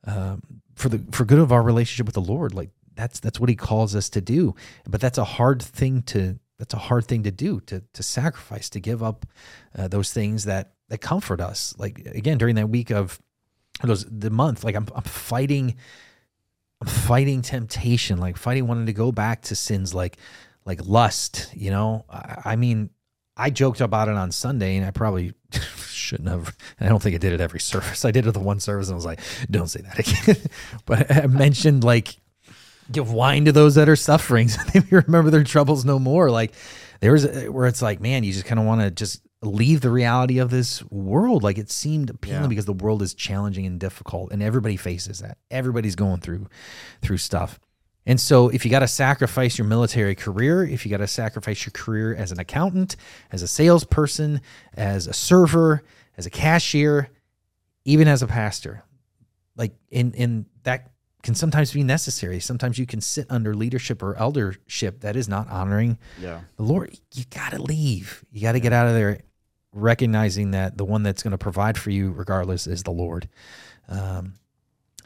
um, for the for good of our relationship with the lord. Like that's that's what he calls us to do. But that's a hard thing to that's a hard thing to do to to sacrifice to give up uh, those things that that comfort us. Like again during that week of those the month like i'm, I'm fighting i'm fighting temptation like fighting wanting to go back to sins like like lust you know? I, I mean i joked about it on sunday and i probably shouldn't have i don't think i did it every service. I did it the one service and i was like don't say that again. But i mentioned like give wine to those that are suffering. So they remember their troubles no more. Like there's a, where it's like man you just kind of want to just leave the reality of this world. Like it seemed appealing Yeah. because the world is challenging and difficult, and everybody faces that. Everybody's going through through stuff. And so, if you got to sacrifice your military career, if you got to sacrifice your career as an accountant, as a salesperson, as a server, as a cashier, even as a pastor, like in in that can sometimes be necessary. Sometimes you can sit under leadership or eldership that is not honoring Yeah. the Lord. You got to leave. You got to get out of there, recognizing that the one that's going to provide for you, regardless, is the Lord. Um,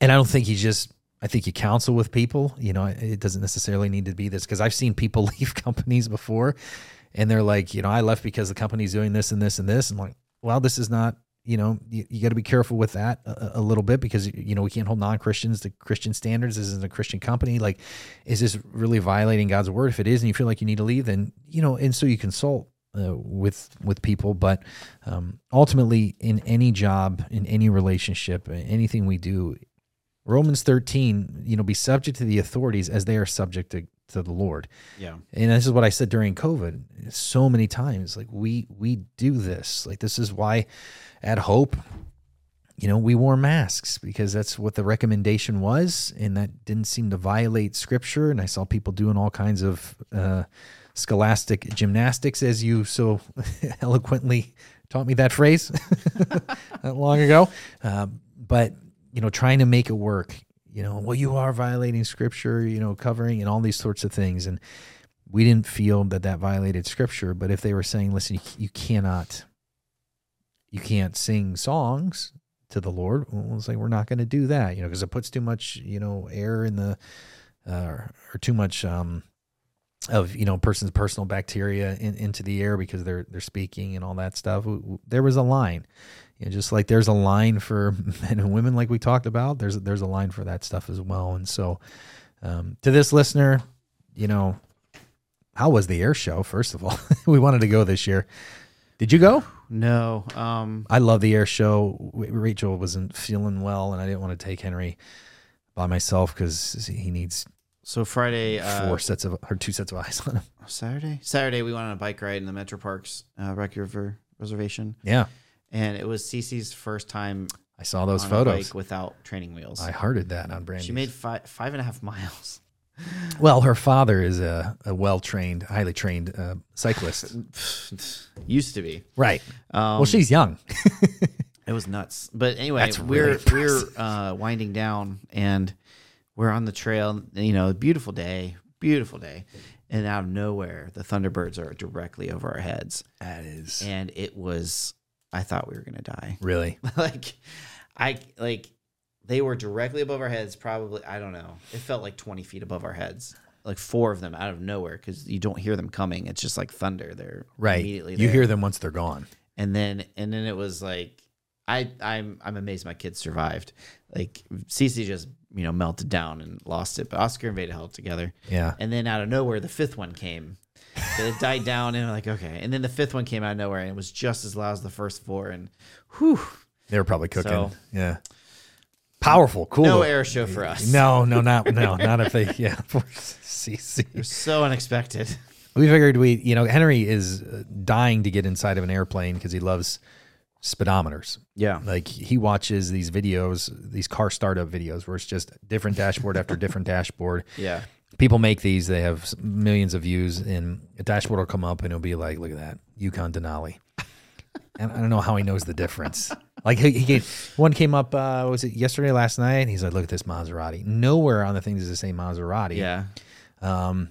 and I don't think you just. I think you counsel with people. You know, it doesn't necessarily need to be this because I've seen people leave companies before, and they're like, you know, I left because the company's doing this and this and this. I'm like, well, this is not. You know, you, you got to be careful with that a, a little bit because you know we can't hold non Christians to Christian standards. This isn't a Christian company. Like, is this really violating God's word? If it is, and you feel like you need to leave, then you know, and so you consult uh, with with people. But um, ultimately, in any job, in any relationship, anything we do, Romans thirteen, you know, be subject to the authorities as they are subject to, to the Lord. Yeah. And this is what I said during COVID so many times. Like we we do this. Like this is why at Hope, you know, we wore masks because that's what the recommendation was, and that didn't seem to violate scripture. And I saw people doing all kinds of uh, scholastic gymnastics, as you so eloquently taught me that phrase not long ago. Um, but you know, trying to make it work. You know, well, you are violating scripture. You know, covering and all these sorts of things, and we didn't feel that that violated scripture. But if they were saying, "Listen, you, you cannot, you can't sing songs to the Lord," well, like we're not going to do that. You know, because it puts too much, you know, air in the uh, or too much um, of you know person's personal bacteria in, into the air because they're they're speaking and all that stuff. There was a line, you know, just like there's a line for men and women, like we talked about. There's there's a line for that stuff as well. And so, um, to this listener, you know, how was the air show? First of all, we wanted to go this year. Did you go? No. Um. I love the air show. Rachel wasn't feeling well, and I didn't want to take Henry by myself because he needs So Friday. Uh, four sets of or two sets of eyes on him. Saturday. Saturday we went on a bike ride in the Metro Parks uh, Rocky River Reservation, Yeah, and it was Cece's first time I saw those on a photos. bike without training wheels. I hearted that on Brandy. she made five five and a half miles. well. Her father is a, a well trained, highly trained uh, cyclist. Used to be. right. Um, well, she's young. It was nuts. But anyway, That's we're really we're uh, winding down and we're on the trail. You know, beautiful day, beautiful day, and out of nowhere, the Thunderbirds are directly over our heads, That is and it was. I thought we were gonna die. really. like, I like they were directly above our heads. Probably, I don't know. It felt like twenty feet above our heads. Like four of them out of nowhere because you don't hear them coming. It's just like thunder. They're Right. Immediately, You hear them once they're gone. and then and then it was like I I'm I'm amazed my kids survived. Like Cece just you know melted down and lost it, but Oscar and Veda held together. Yeah. And then out of nowhere, the fifth one came. It died down, and like, okay. And then the fifth one came out of nowhere, and it was just as loud as the first four. And whew, They were probably cooking. So- yeah. Powerful. Cool. no air show for us. No, no, not no, not if they. Yeah. For CC. it was so unexpected. We figured we, you know, Henry is dying to get inside of an airplane because he loves speedometers. Yeah, Like he watches these videos, these car startup videos where it's just different dashboard after different dashboard. yeah, People make these, they have millions of views, and a dashboard will come up and it'll be like, look at that, Yukon Denali. and I don't know how he knows the difference. Like he, he gave, one came up, uh, was it yesterday, last night? And he's like, look at this Maserati. Nowhere on the thing does it say Maserati. yeah. Um,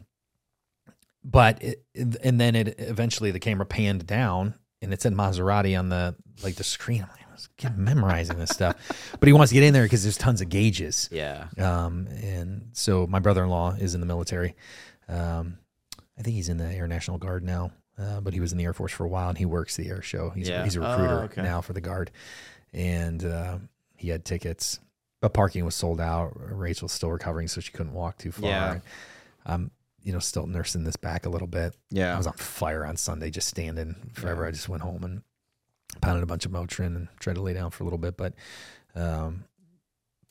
but it, and then it eventually the camera panned down and it said Maserati on the like the screen. I'm like, I was get memorizing this stuff, but he wants to get in there because there's tons of gauges. Yeah. Um, and so my brother-in-law is in the military. Um, I think he's in the Air National Guard now, uh, but he was in the Air Force for a while and he works the air show. He's Yeah. he's a Oh, recruiter okay. now for the Guard, and uh, he had tickets, but parking was sold out. Rachel's still recovering, so she couldn't walk too far. Yeah. I'm, you know, still nursing this back a little bit. Yeah. I was on fire on Sunday, just standing forever. I just went home and pounded a bunch of Motrin and tried to lay down for a little bit, but, um,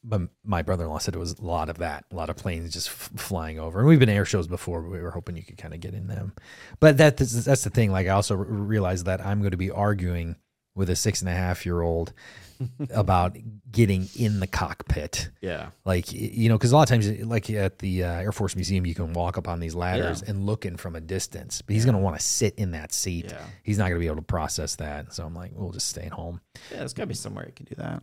but my brother-in-law said it was a lot of that, a lot of planes just f- flying over. And we've been air shows before, but we were hoping you could kind of get in them. But that that's, that's the thing. Like I also r- realized that I'm going to be arguing with a six and a half year old about getting in the cockpit. Yeah. Like you know, because a lot of times, like at the uh, Air Force Museum, you can walk up on these ladders and look in from a distance. But he's going to want to sit in that seat. Yeah. He's not going to be able to process that. So I'm like, we'll just stay at home. Yeah, there's got to be somewhere you can do that.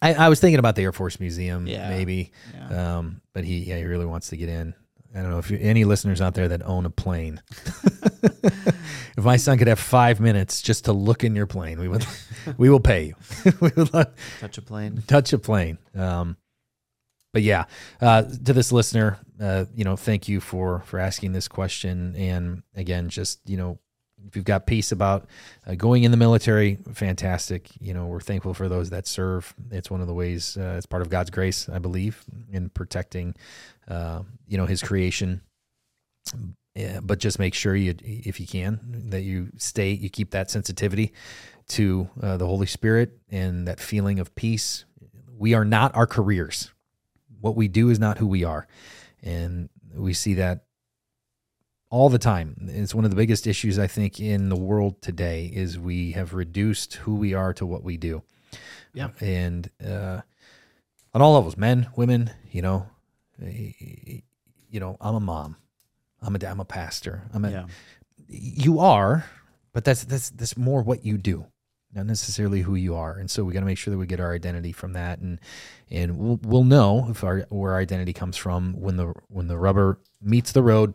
I, I was thinking about the Air Force Museum, Yeah. maybe. Yeah. Um, but he, yeah, he really wants to get in. I don't know if you, any listeners out there that own a plane. if my son could have five minutes just to look in your plane, we would, we will pay you. we would love, Touch a plane. touch a plane. Um, but yeah, uh, to this listener, uh, you know, thank you for for asking this question. And again, just you know, if you've got peace about uh, going in the military, fantastic. You know, we're thankful for those that serve. It's one of the ways. Uh, it's part of God's grace, I believe, in protecting, uh, you know, His creation. Yeah, but just make sure you, if you can, that you stay, you keep that sensitivity to uh, the Holy Spirit and that feeling of peace. We are not our careers. What we do is not who we are. And we see that all the time. It's one of the biggest issues I think in the world today is we have reduced who we are to what we do. Yeah. And uh, on all levels, men, women, you know, you know, I'm a mom. I'm a dad, I'm a pastor. I'm a, Yeah. you are, but that's that's that's more what you do, not necessarily who you are. And so we got to make sure that we get our identity from that, and and we'll we'll know if our where our identity comes from when the when the rubber meets the road,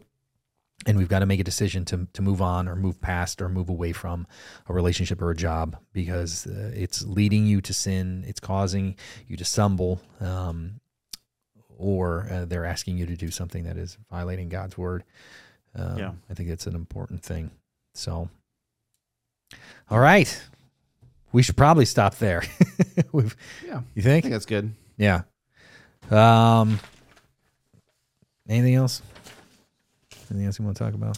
and we've got to make a decision to to move on or move past or move away from a relationship or a job because uh, it's leading you to sin, it's causing you to stumble. Um, or uh, they're asking you to do something that is violating God's word. Um, Yeah. I think it's an important thing. So, all right, we should probably stop there. We've, Yeah. you I think? think that's good. Yeah. Um. Anything else? Anything else you want to talk about?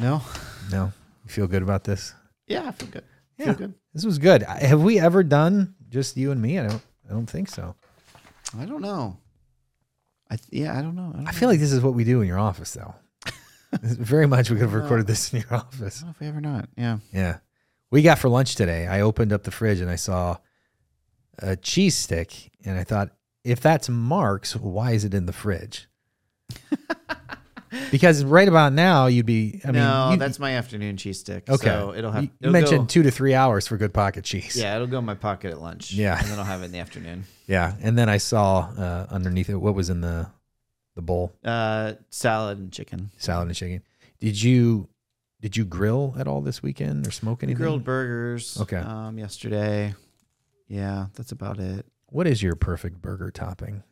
No. No. You feel good about this? Yeah, I feel good. Yeah. Feel good. This was good. Have we ever done just you and me? I don't. I don't think so. I don't know. I th- yeah, I don't know. I, don't I feel like this is what we do in your office, though. Very much we could have recorded this in your office. I don't know if we ever not. Yeah. Yeah. We got for lunch today. I opened up the fridge and I saw a cheese stick and I thought, if that's Mark's, why is it in the fridge? because right about now you'd be I mean no, you, that's my afternoon cheese stick. okay. So it'll have. you, you it'll mentioned go- two to three hours for good pocket cheese. yeah, it'll go in my pocket at lunch. Yeah. and then I'll have it in the afternoon. Yeah. And then I saw uh, underneath it what was in the the bowl? Uh, salad and chicken. Salad and chicken. Did you did you grill at all this weekend or smoke anything? Grilled burgers. Okay. Um, yesterday. Yeah, that's about it. What is your perfect burger topping?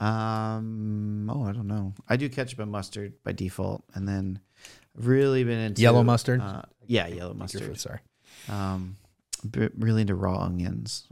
Um. Oh, I don't know. I do ketchup and mustard by default, and then I've really been into Yellow mustard? Uh, yeah, yellow mustard. Sorry. Um, really into raw onions.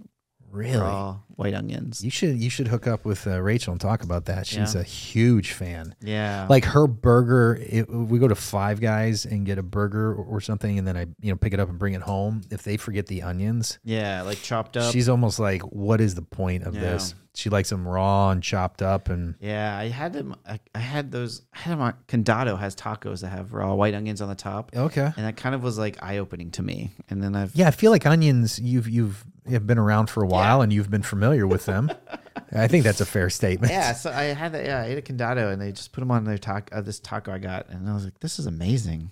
Really? Raw white onions. You should you should hook up with uh, Rachel and talk about that. She's Yeah. a huge fan. Yeah. Like her burger, it, we go to Five Guys and get a burger or, or something, and then I you know pick it up and bring it home. If they forget the onions, yeah, like chopped up. she's almost like, "What is the point of Yeah. this?" She likes them raw and chopped up, and yeah, I had them. I, I had those. I had them. On, Condado has tacos that have raw white onions on the top, okay, and that kind of was like eye opening to me. And then I've yeah. I feel like onions. You've you've have been around for a while, and you've been familiar with them. I think that's a fair statement. yeah, so I had that. Yeah, I ate a condado, and they just put them on their taco. Uh, this taco I got, and I was like, "This is amazing."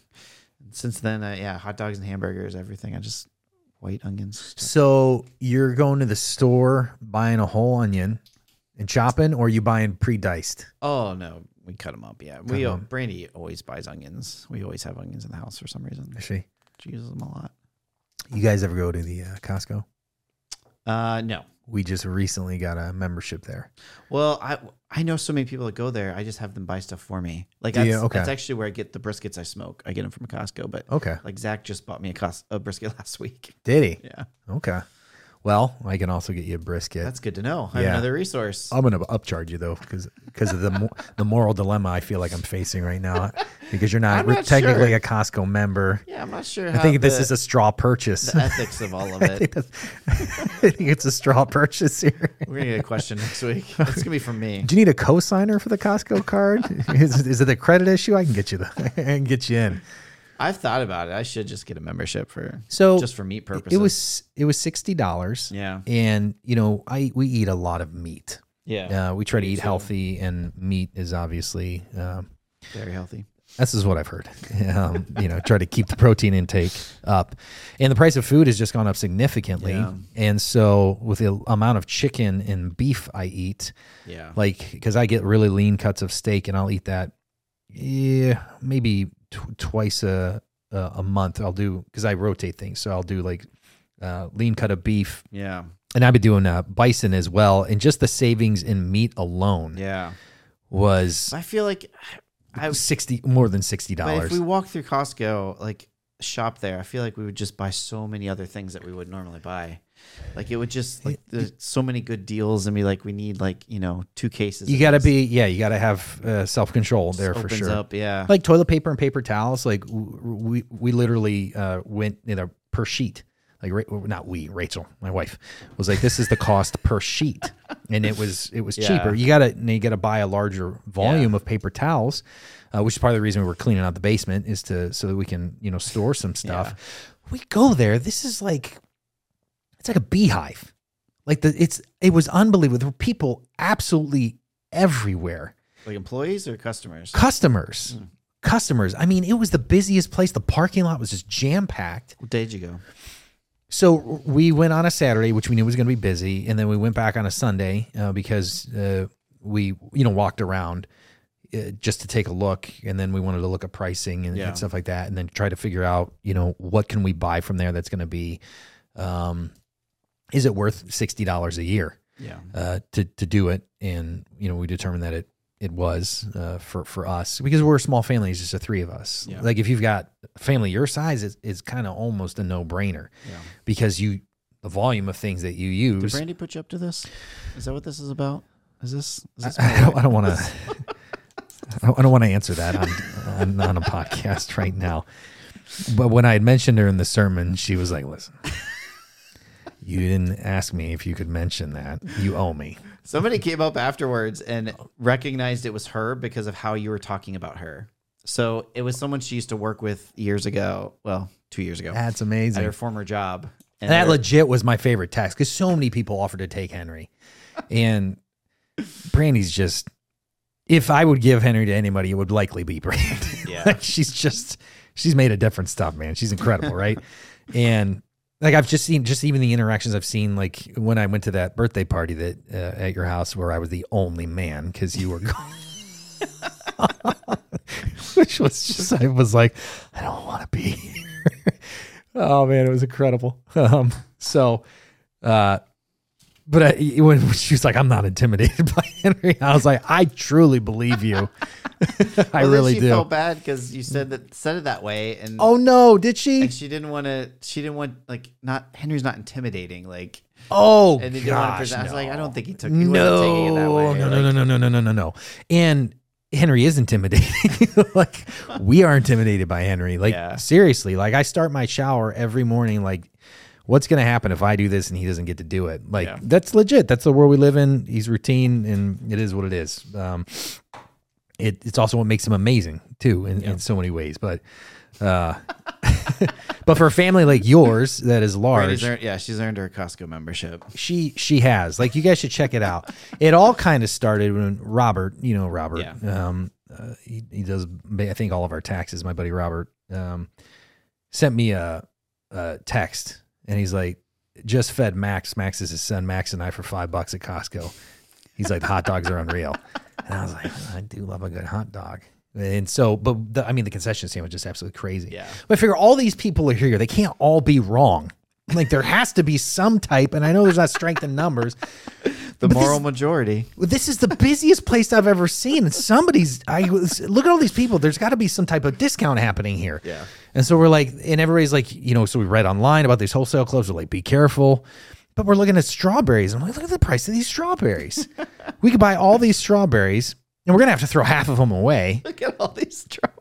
And since then, uh, yeah, hot dogs and hamburgers, everything. I just white onions. So you're going to the store buying a whole onion and chopping, or you buying pre-diced? Oh no, we cut them up. Yeah, we 'em uh, up. Brandy always buys onions. We always have onions in the house for some reason. Actually, She uses them a lot. you guys ever go to the uh, Costco? Uh, no. We just recently got a membership there. Well, I I know so many people that go there. I just have them buy stuff for me. Like that's, you? Okay. that's actually where I get the briskets I smoke. I get them from Costco, but Okay, like Zach just bought me a, cos- a brisket last week. did he? Yeah. Okay. Well, I can also get you a brisket. That's good to know. I have Yeah. another resource. I'm gonna upcharge you though, because because of the mo- the moral dilemma I feel like I'm facing right now, because you're not, I'm not technically sure. a Costco member. Yeah, I'm not sure. I think this is a straw purchase. the ethics of all of I it. think that's- I think it's a straw purchase here. We're gonna get a question next week. It's gonna be from me. Do you need a co-signer for the Costco card? is, is it a credit issue? I can get you the I can get you in. I've thought about it. I should just get a membership for So just for meat purposes. It was it was sixty dollars. yeah, And you know, I we eat a lot of meat. yeah, Uh, we try to eat too. healthy, and meat is obviously um, very healthy. this is what I've heard. Um, you know, try to keep the protein intake up, and the price of food has just gone up significantly. Yeah. And so, with the amount of chicken and beef I eat, Yeah, like because I get really lean cuts of steak, and I'll eat that, yeah, maybe tw- twice a a a month. I'll do because I rotate things, so I'll do like uh, lean cut of beef, yeah, and I've been doing uh, bison as well. And just the savings in meat alone yeah. was I feel like I. sixty more than sixty dollars. if we walk through Costco, like shop there, I feel like we would just buy so many other things that we would normally buy. Like it would just like there's so many good deals, and be like, we need like you know two cases. You got to be yeah, you got to have uh, self control there for sure. Up, yeah. Like toilet paper and paper towels, like we we literally uh, went you know per sheet. Like not we, Rachel, my wife, was like, "This is the cost per sheet," and it was it was Yeah. cheaper. You gotta you gotta buy a larger volume of paper towels, uh, which is part of the reason we were cleaning out the basement is to so that we can you know store some stuff. We go there. This is like it's like a beehive. Like the it's it was unbelievable. There were people absolutely everywhere. like employees or customers. Customers. Hmm. Customers. I mean, it was the busiest place. The parking lot was just jam packed. What day did you go? So we went on a Saturday, which we knew was going to be busy, and then we went back on a Sunday uh, because uh, we, you know, walked around uh, just to take a look, and then we wanted to look at pricing and, Yeah. and stuff like that, and then try to figure out, you know, what can we buy from there that's going to be, um, is it worth sixty dollars a year? Yeah. uh, to to do it, and you know we determined that it it was uh, for for us because we're a small family. It's just the three of us. Yeah. Like if you've got family your size, it's, it's kind of almost a no brainer Yeah. because you the volume of things that you Did use. Brandy put you up to this? Is that what this is about? Is this? Is this I don't, I don't want to. I don't want to answer that on, on on a podcast right now. But when I had mentioned her in the sermon, she was like, "Listen, you didn't ask me if you could mention that. You owe me." Somebody came up afterwards and recognized it was her because of how you were talking about her. So it was someone she used to work with years ago. Well, two years ago That's amazing. at her former job. And that legit was my favorite text because so many people offered to take Henry, and Brandy's just. If I would give Henry to anybody, it would likely be Brandy. Yeah. Like, she's just she's made a different stuff, man. She's incredible, right? and like I've just seen, just even the interactions I've seen, like when I went to that birthday party that uh, at your house where I was the only man because you were. Which was just, I was like, I don't want to be here. oh man, it was incredible. Um, so, uh, but I, when she was like, "I'm not intimidated by Henry," I was like, "I truly believe you. I well, really she do." Felt bad because you said that said it that way, and oh no, did she? she didn't want to. She didn't want like not Henry's not intimidating. Like oh, and then gosh, no. I was like, I don't think he took. No, no, no, no, no, no, no, no, no, no. And Henry is intimidating. like we are intimidated by Henry. Like yeah. seriously, like I start my shower every morning like what's going to happen if I do this and he doesn't get to do it? Like Yeah. that's legit. That's the world we live in. He's routine, and it is what it is. Um, it, it's also what makes him amazing too, in, in so many ways. But, uh, but for a family like yours that is large, earned, yeah, she's earned her Costco membership. she she has like you guys should check it out it all kind of started when robert you know robert Yeah. um uh, he, he does i think all of our taxes my buddy robert um sent me a, a text and he's like just fed max max is his son max and i for five bucks at costco he's like the hot dogs are unreal and i was like i do love a good hot dog and so but the, i mean the concession stand was just absolutely crazy Yeah. but I figure all these people are here. They can't all be wrong. Like there has to be some type, and I know there's not strength in numbers. The But moral this- majority. This is the busiest place I've ever seen, and somebody's. I was- look at all these people. There's got to be some type of discount happening here. Yeah. And so we're like, and everybody's like, you know, so we read online about these wholesale clubs. We're like, be careful. But we're looking at strawberries. I'm like, look at the price of these strawberries. we could buy all these strawberries, and we're gonna have to throw half of them away. Look at all these strawberries.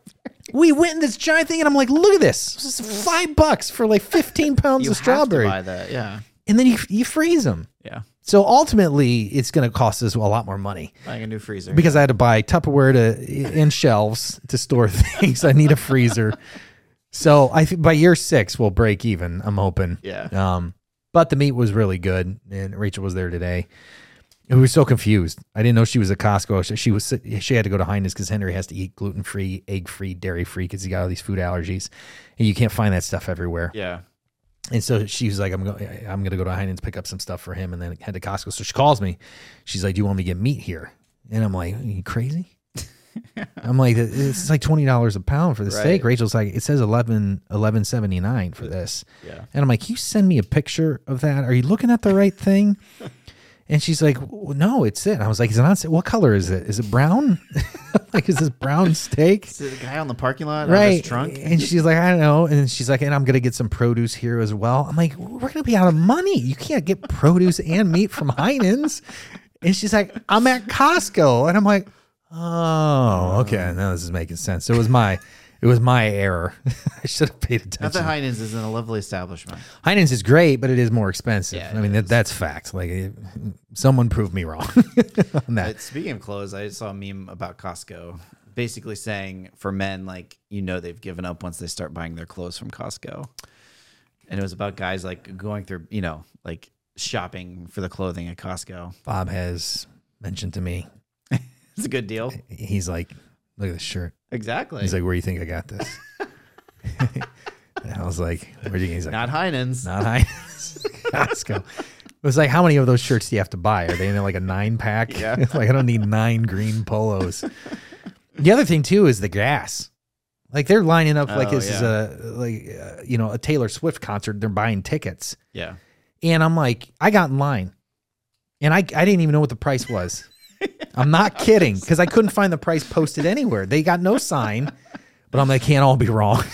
We went in this giant thing, and I'm like, look at this. This is five bucks for like 15 pounds of strawberry, buy that. Yeah. and then you you freeze them. Yeah. So ultimately, it's going to cost us a lot more money Buying a new freezer. because I had to buy Tupperware to in shelves to store things. I need a freezer. So I think by year six we'll break even. I'm hoping. Yeah. Um, but the meat was really good, and Rachel was there today. We were so confused. I didn't know she was at Costco. She, she was she had to go to Heinen's because Henry has to eat gluten free, egg free, dairy free because he got all these food allergies, and you can't find that stuff everywhere. yeah. And so she was like, "I'm going. I'm going to go to Heinen's pick up some stuff for him, and then head to Costco." So she calls me. She's like, "Do you want me to get meat here?" And I'm like, "Are you crazy?" I'm like, "It's like twenty dollars a pound for the steak." Rachel's like, "It says 11 11.79 for this." Yeah. And I'm like, "Can you send me a picture of that? Are you looking at the right thing?" And she's like, "W- "No, it's it." And I was like, "Is it on? sale? What color is it? Is it brown? like, is this brown steak?" Is it the guy on the parking lot? Right his trunk. and she's like i don't know and she's like and i'm gonna get some produce here as well i'm like we're gonna be out of money you can't get produce and meat from heinen's and she's like i'm at costco and i'm like oh okay now this is making sense it was my it was my error i should have paid attention. Not that Heinen's is in a lovely establishment. heinen's is great but it is more expensive Yeah, i mean that, that's fact like it, someone proved me wrong on that But speaking of clothes, I saw a meme about Costco, basically saying for men, like you know, they've given up once they start buying their clothes from Costco, and it was about guys like going through, you know, like shopping for the clothing at Costco. bob has mentioned to me It's a good deal. he's like look at this shirt Exactly. He's like, "Where do you think I got this?" and I was like, "Where do you?" He's like, Not Heinen's. "Not Heinen's, Costco." It was like, "How many of those shirts do you have to buy? Are they in like a nine pack?" Yeah. like I don't need nine green polos. the other thing too is the gas. Like they're lining up like Oh, this is a like uh, you know a Taylor Swift concert. They're buying tickets, Yeah. and I'm like, I got in line, and I I didn't even know what the price was. I'm not kidding because I couldn't find the price posted anywhere. They got no sign, but I'm like, can't all be wrong.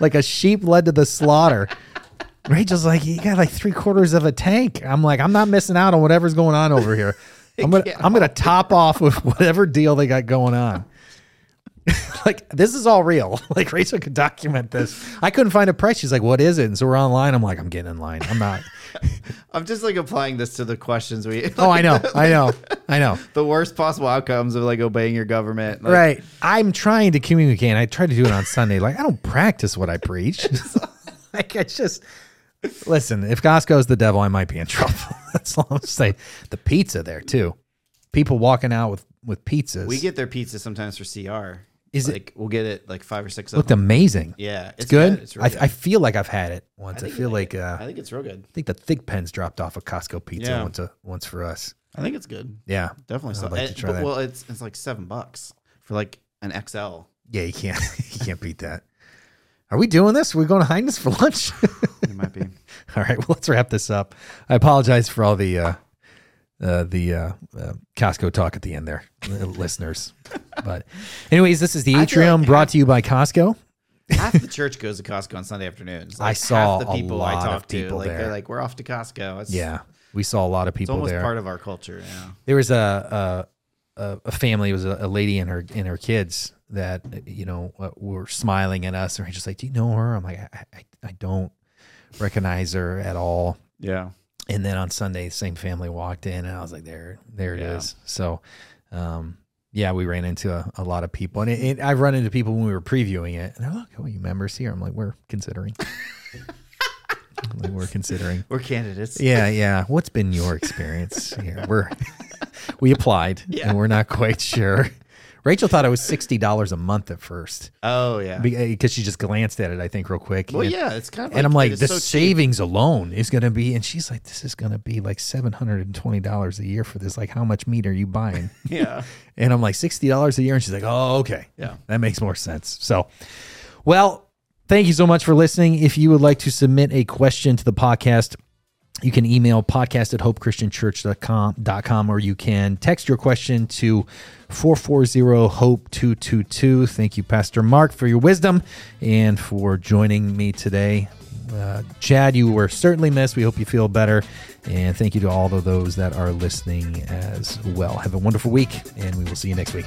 Like a sheep led to the slaughter. Rachel's like, you got like three quarters of a tank. I'm like, I'm not missing out on whatever's going on over here. I'm gonna I'm gonna top off with whatever deal they got going on. like this is all real. Like Rachel could document this. I couldn't find a price. She's like, "What is it?" And so we're online. I'm like, "I'm getting in line. I'm not." I'm just like applying this to the questions we. Oh, I know, I know, I know. the worst possible outcomes of like obeying your government. Like, right. I'm trying to communicate. And I tried to do it on Sunday. Like I don't practice what I preach. like it's just listen. If Costco's the devil, I might be in trouble. That's all I'm saying. The pizza there too. People walking out with with pizzas. We get their pizza sometimes for CR. Is it- like we'll get it like five or six of looked them. amazing. Yeah, It's, good. It's really I, I feel like I've had it once. I, think feel it- like uh, I think it's real good. I think the thick pens dropped off a Costco pizza Yeah. once a, once for us. I think it's good. Yeah, Definitely. So. I'd like to try but- that. Well, it's it's like seven bucks for like an XL. yeah. You can't you can't beat that. Are we doing this? Are we going to Heinen's for lunch? It might be. all right. Well, let's wrap this up. I apologize for all the uh, uh, the uh, uh, Costco talk at the end there, listeners. But, anyways, this is the I feel Atrium like brought to you by Costco. Half the church goes to Costco on Sunday afternoons. I saw half the a people I lot talk of people to. Like there. they're like, we're off to Costco. It's, Yeah, we saw a lot of people. it's almost there. part of our culture. Yeah. there was a a, a, a family. It was a, a lady and her and her kids that you know uh, were smiling at us, and we're just like, "Do you know her?" I'm like, "I, I, I don't recognize her at all." Yeah. And then on Sunday, the same family walked in, and I was like, "There, there it is." Yeah. So, um, yeah, we ran into a, a lot of people, and it, it, I've run into people when we were previewing it, and they're like, "Oh, you members here?" I'm like, "We're considering." like, we're considering. We're candidates. Yeah, yeah. What's been your experience here? We're we applied, Yeah. and we're not quite sure. Rachel thought it was sixty dollars a month at first Oh yeah. because eh, she just glanced at it. I think real quick. well, and, yeah. It's kind of. and I'm like, the so cheap. savings alone is going to be, and she's like, this is going to be like seven hundred and twenty dollars a year for this. Like, how much meat are you buying? Yeah. and I'm like, sixty dollars a year, and she's like, oh, okay, Yeah. that makes more sense. So, well, thank you so much for listening. If you would like to submit a question to the podcast, you can email podcast at hopechristianchurch.com or you can text your question to 440-HOPE-222. Thank you, Pastor Mark, for your wisdom and for joining me today. Uh, Chad, you were certainly missed. We hope you feel better. And thank you to all of those that are listening as well. Have a wonderful week, and we will see you next week.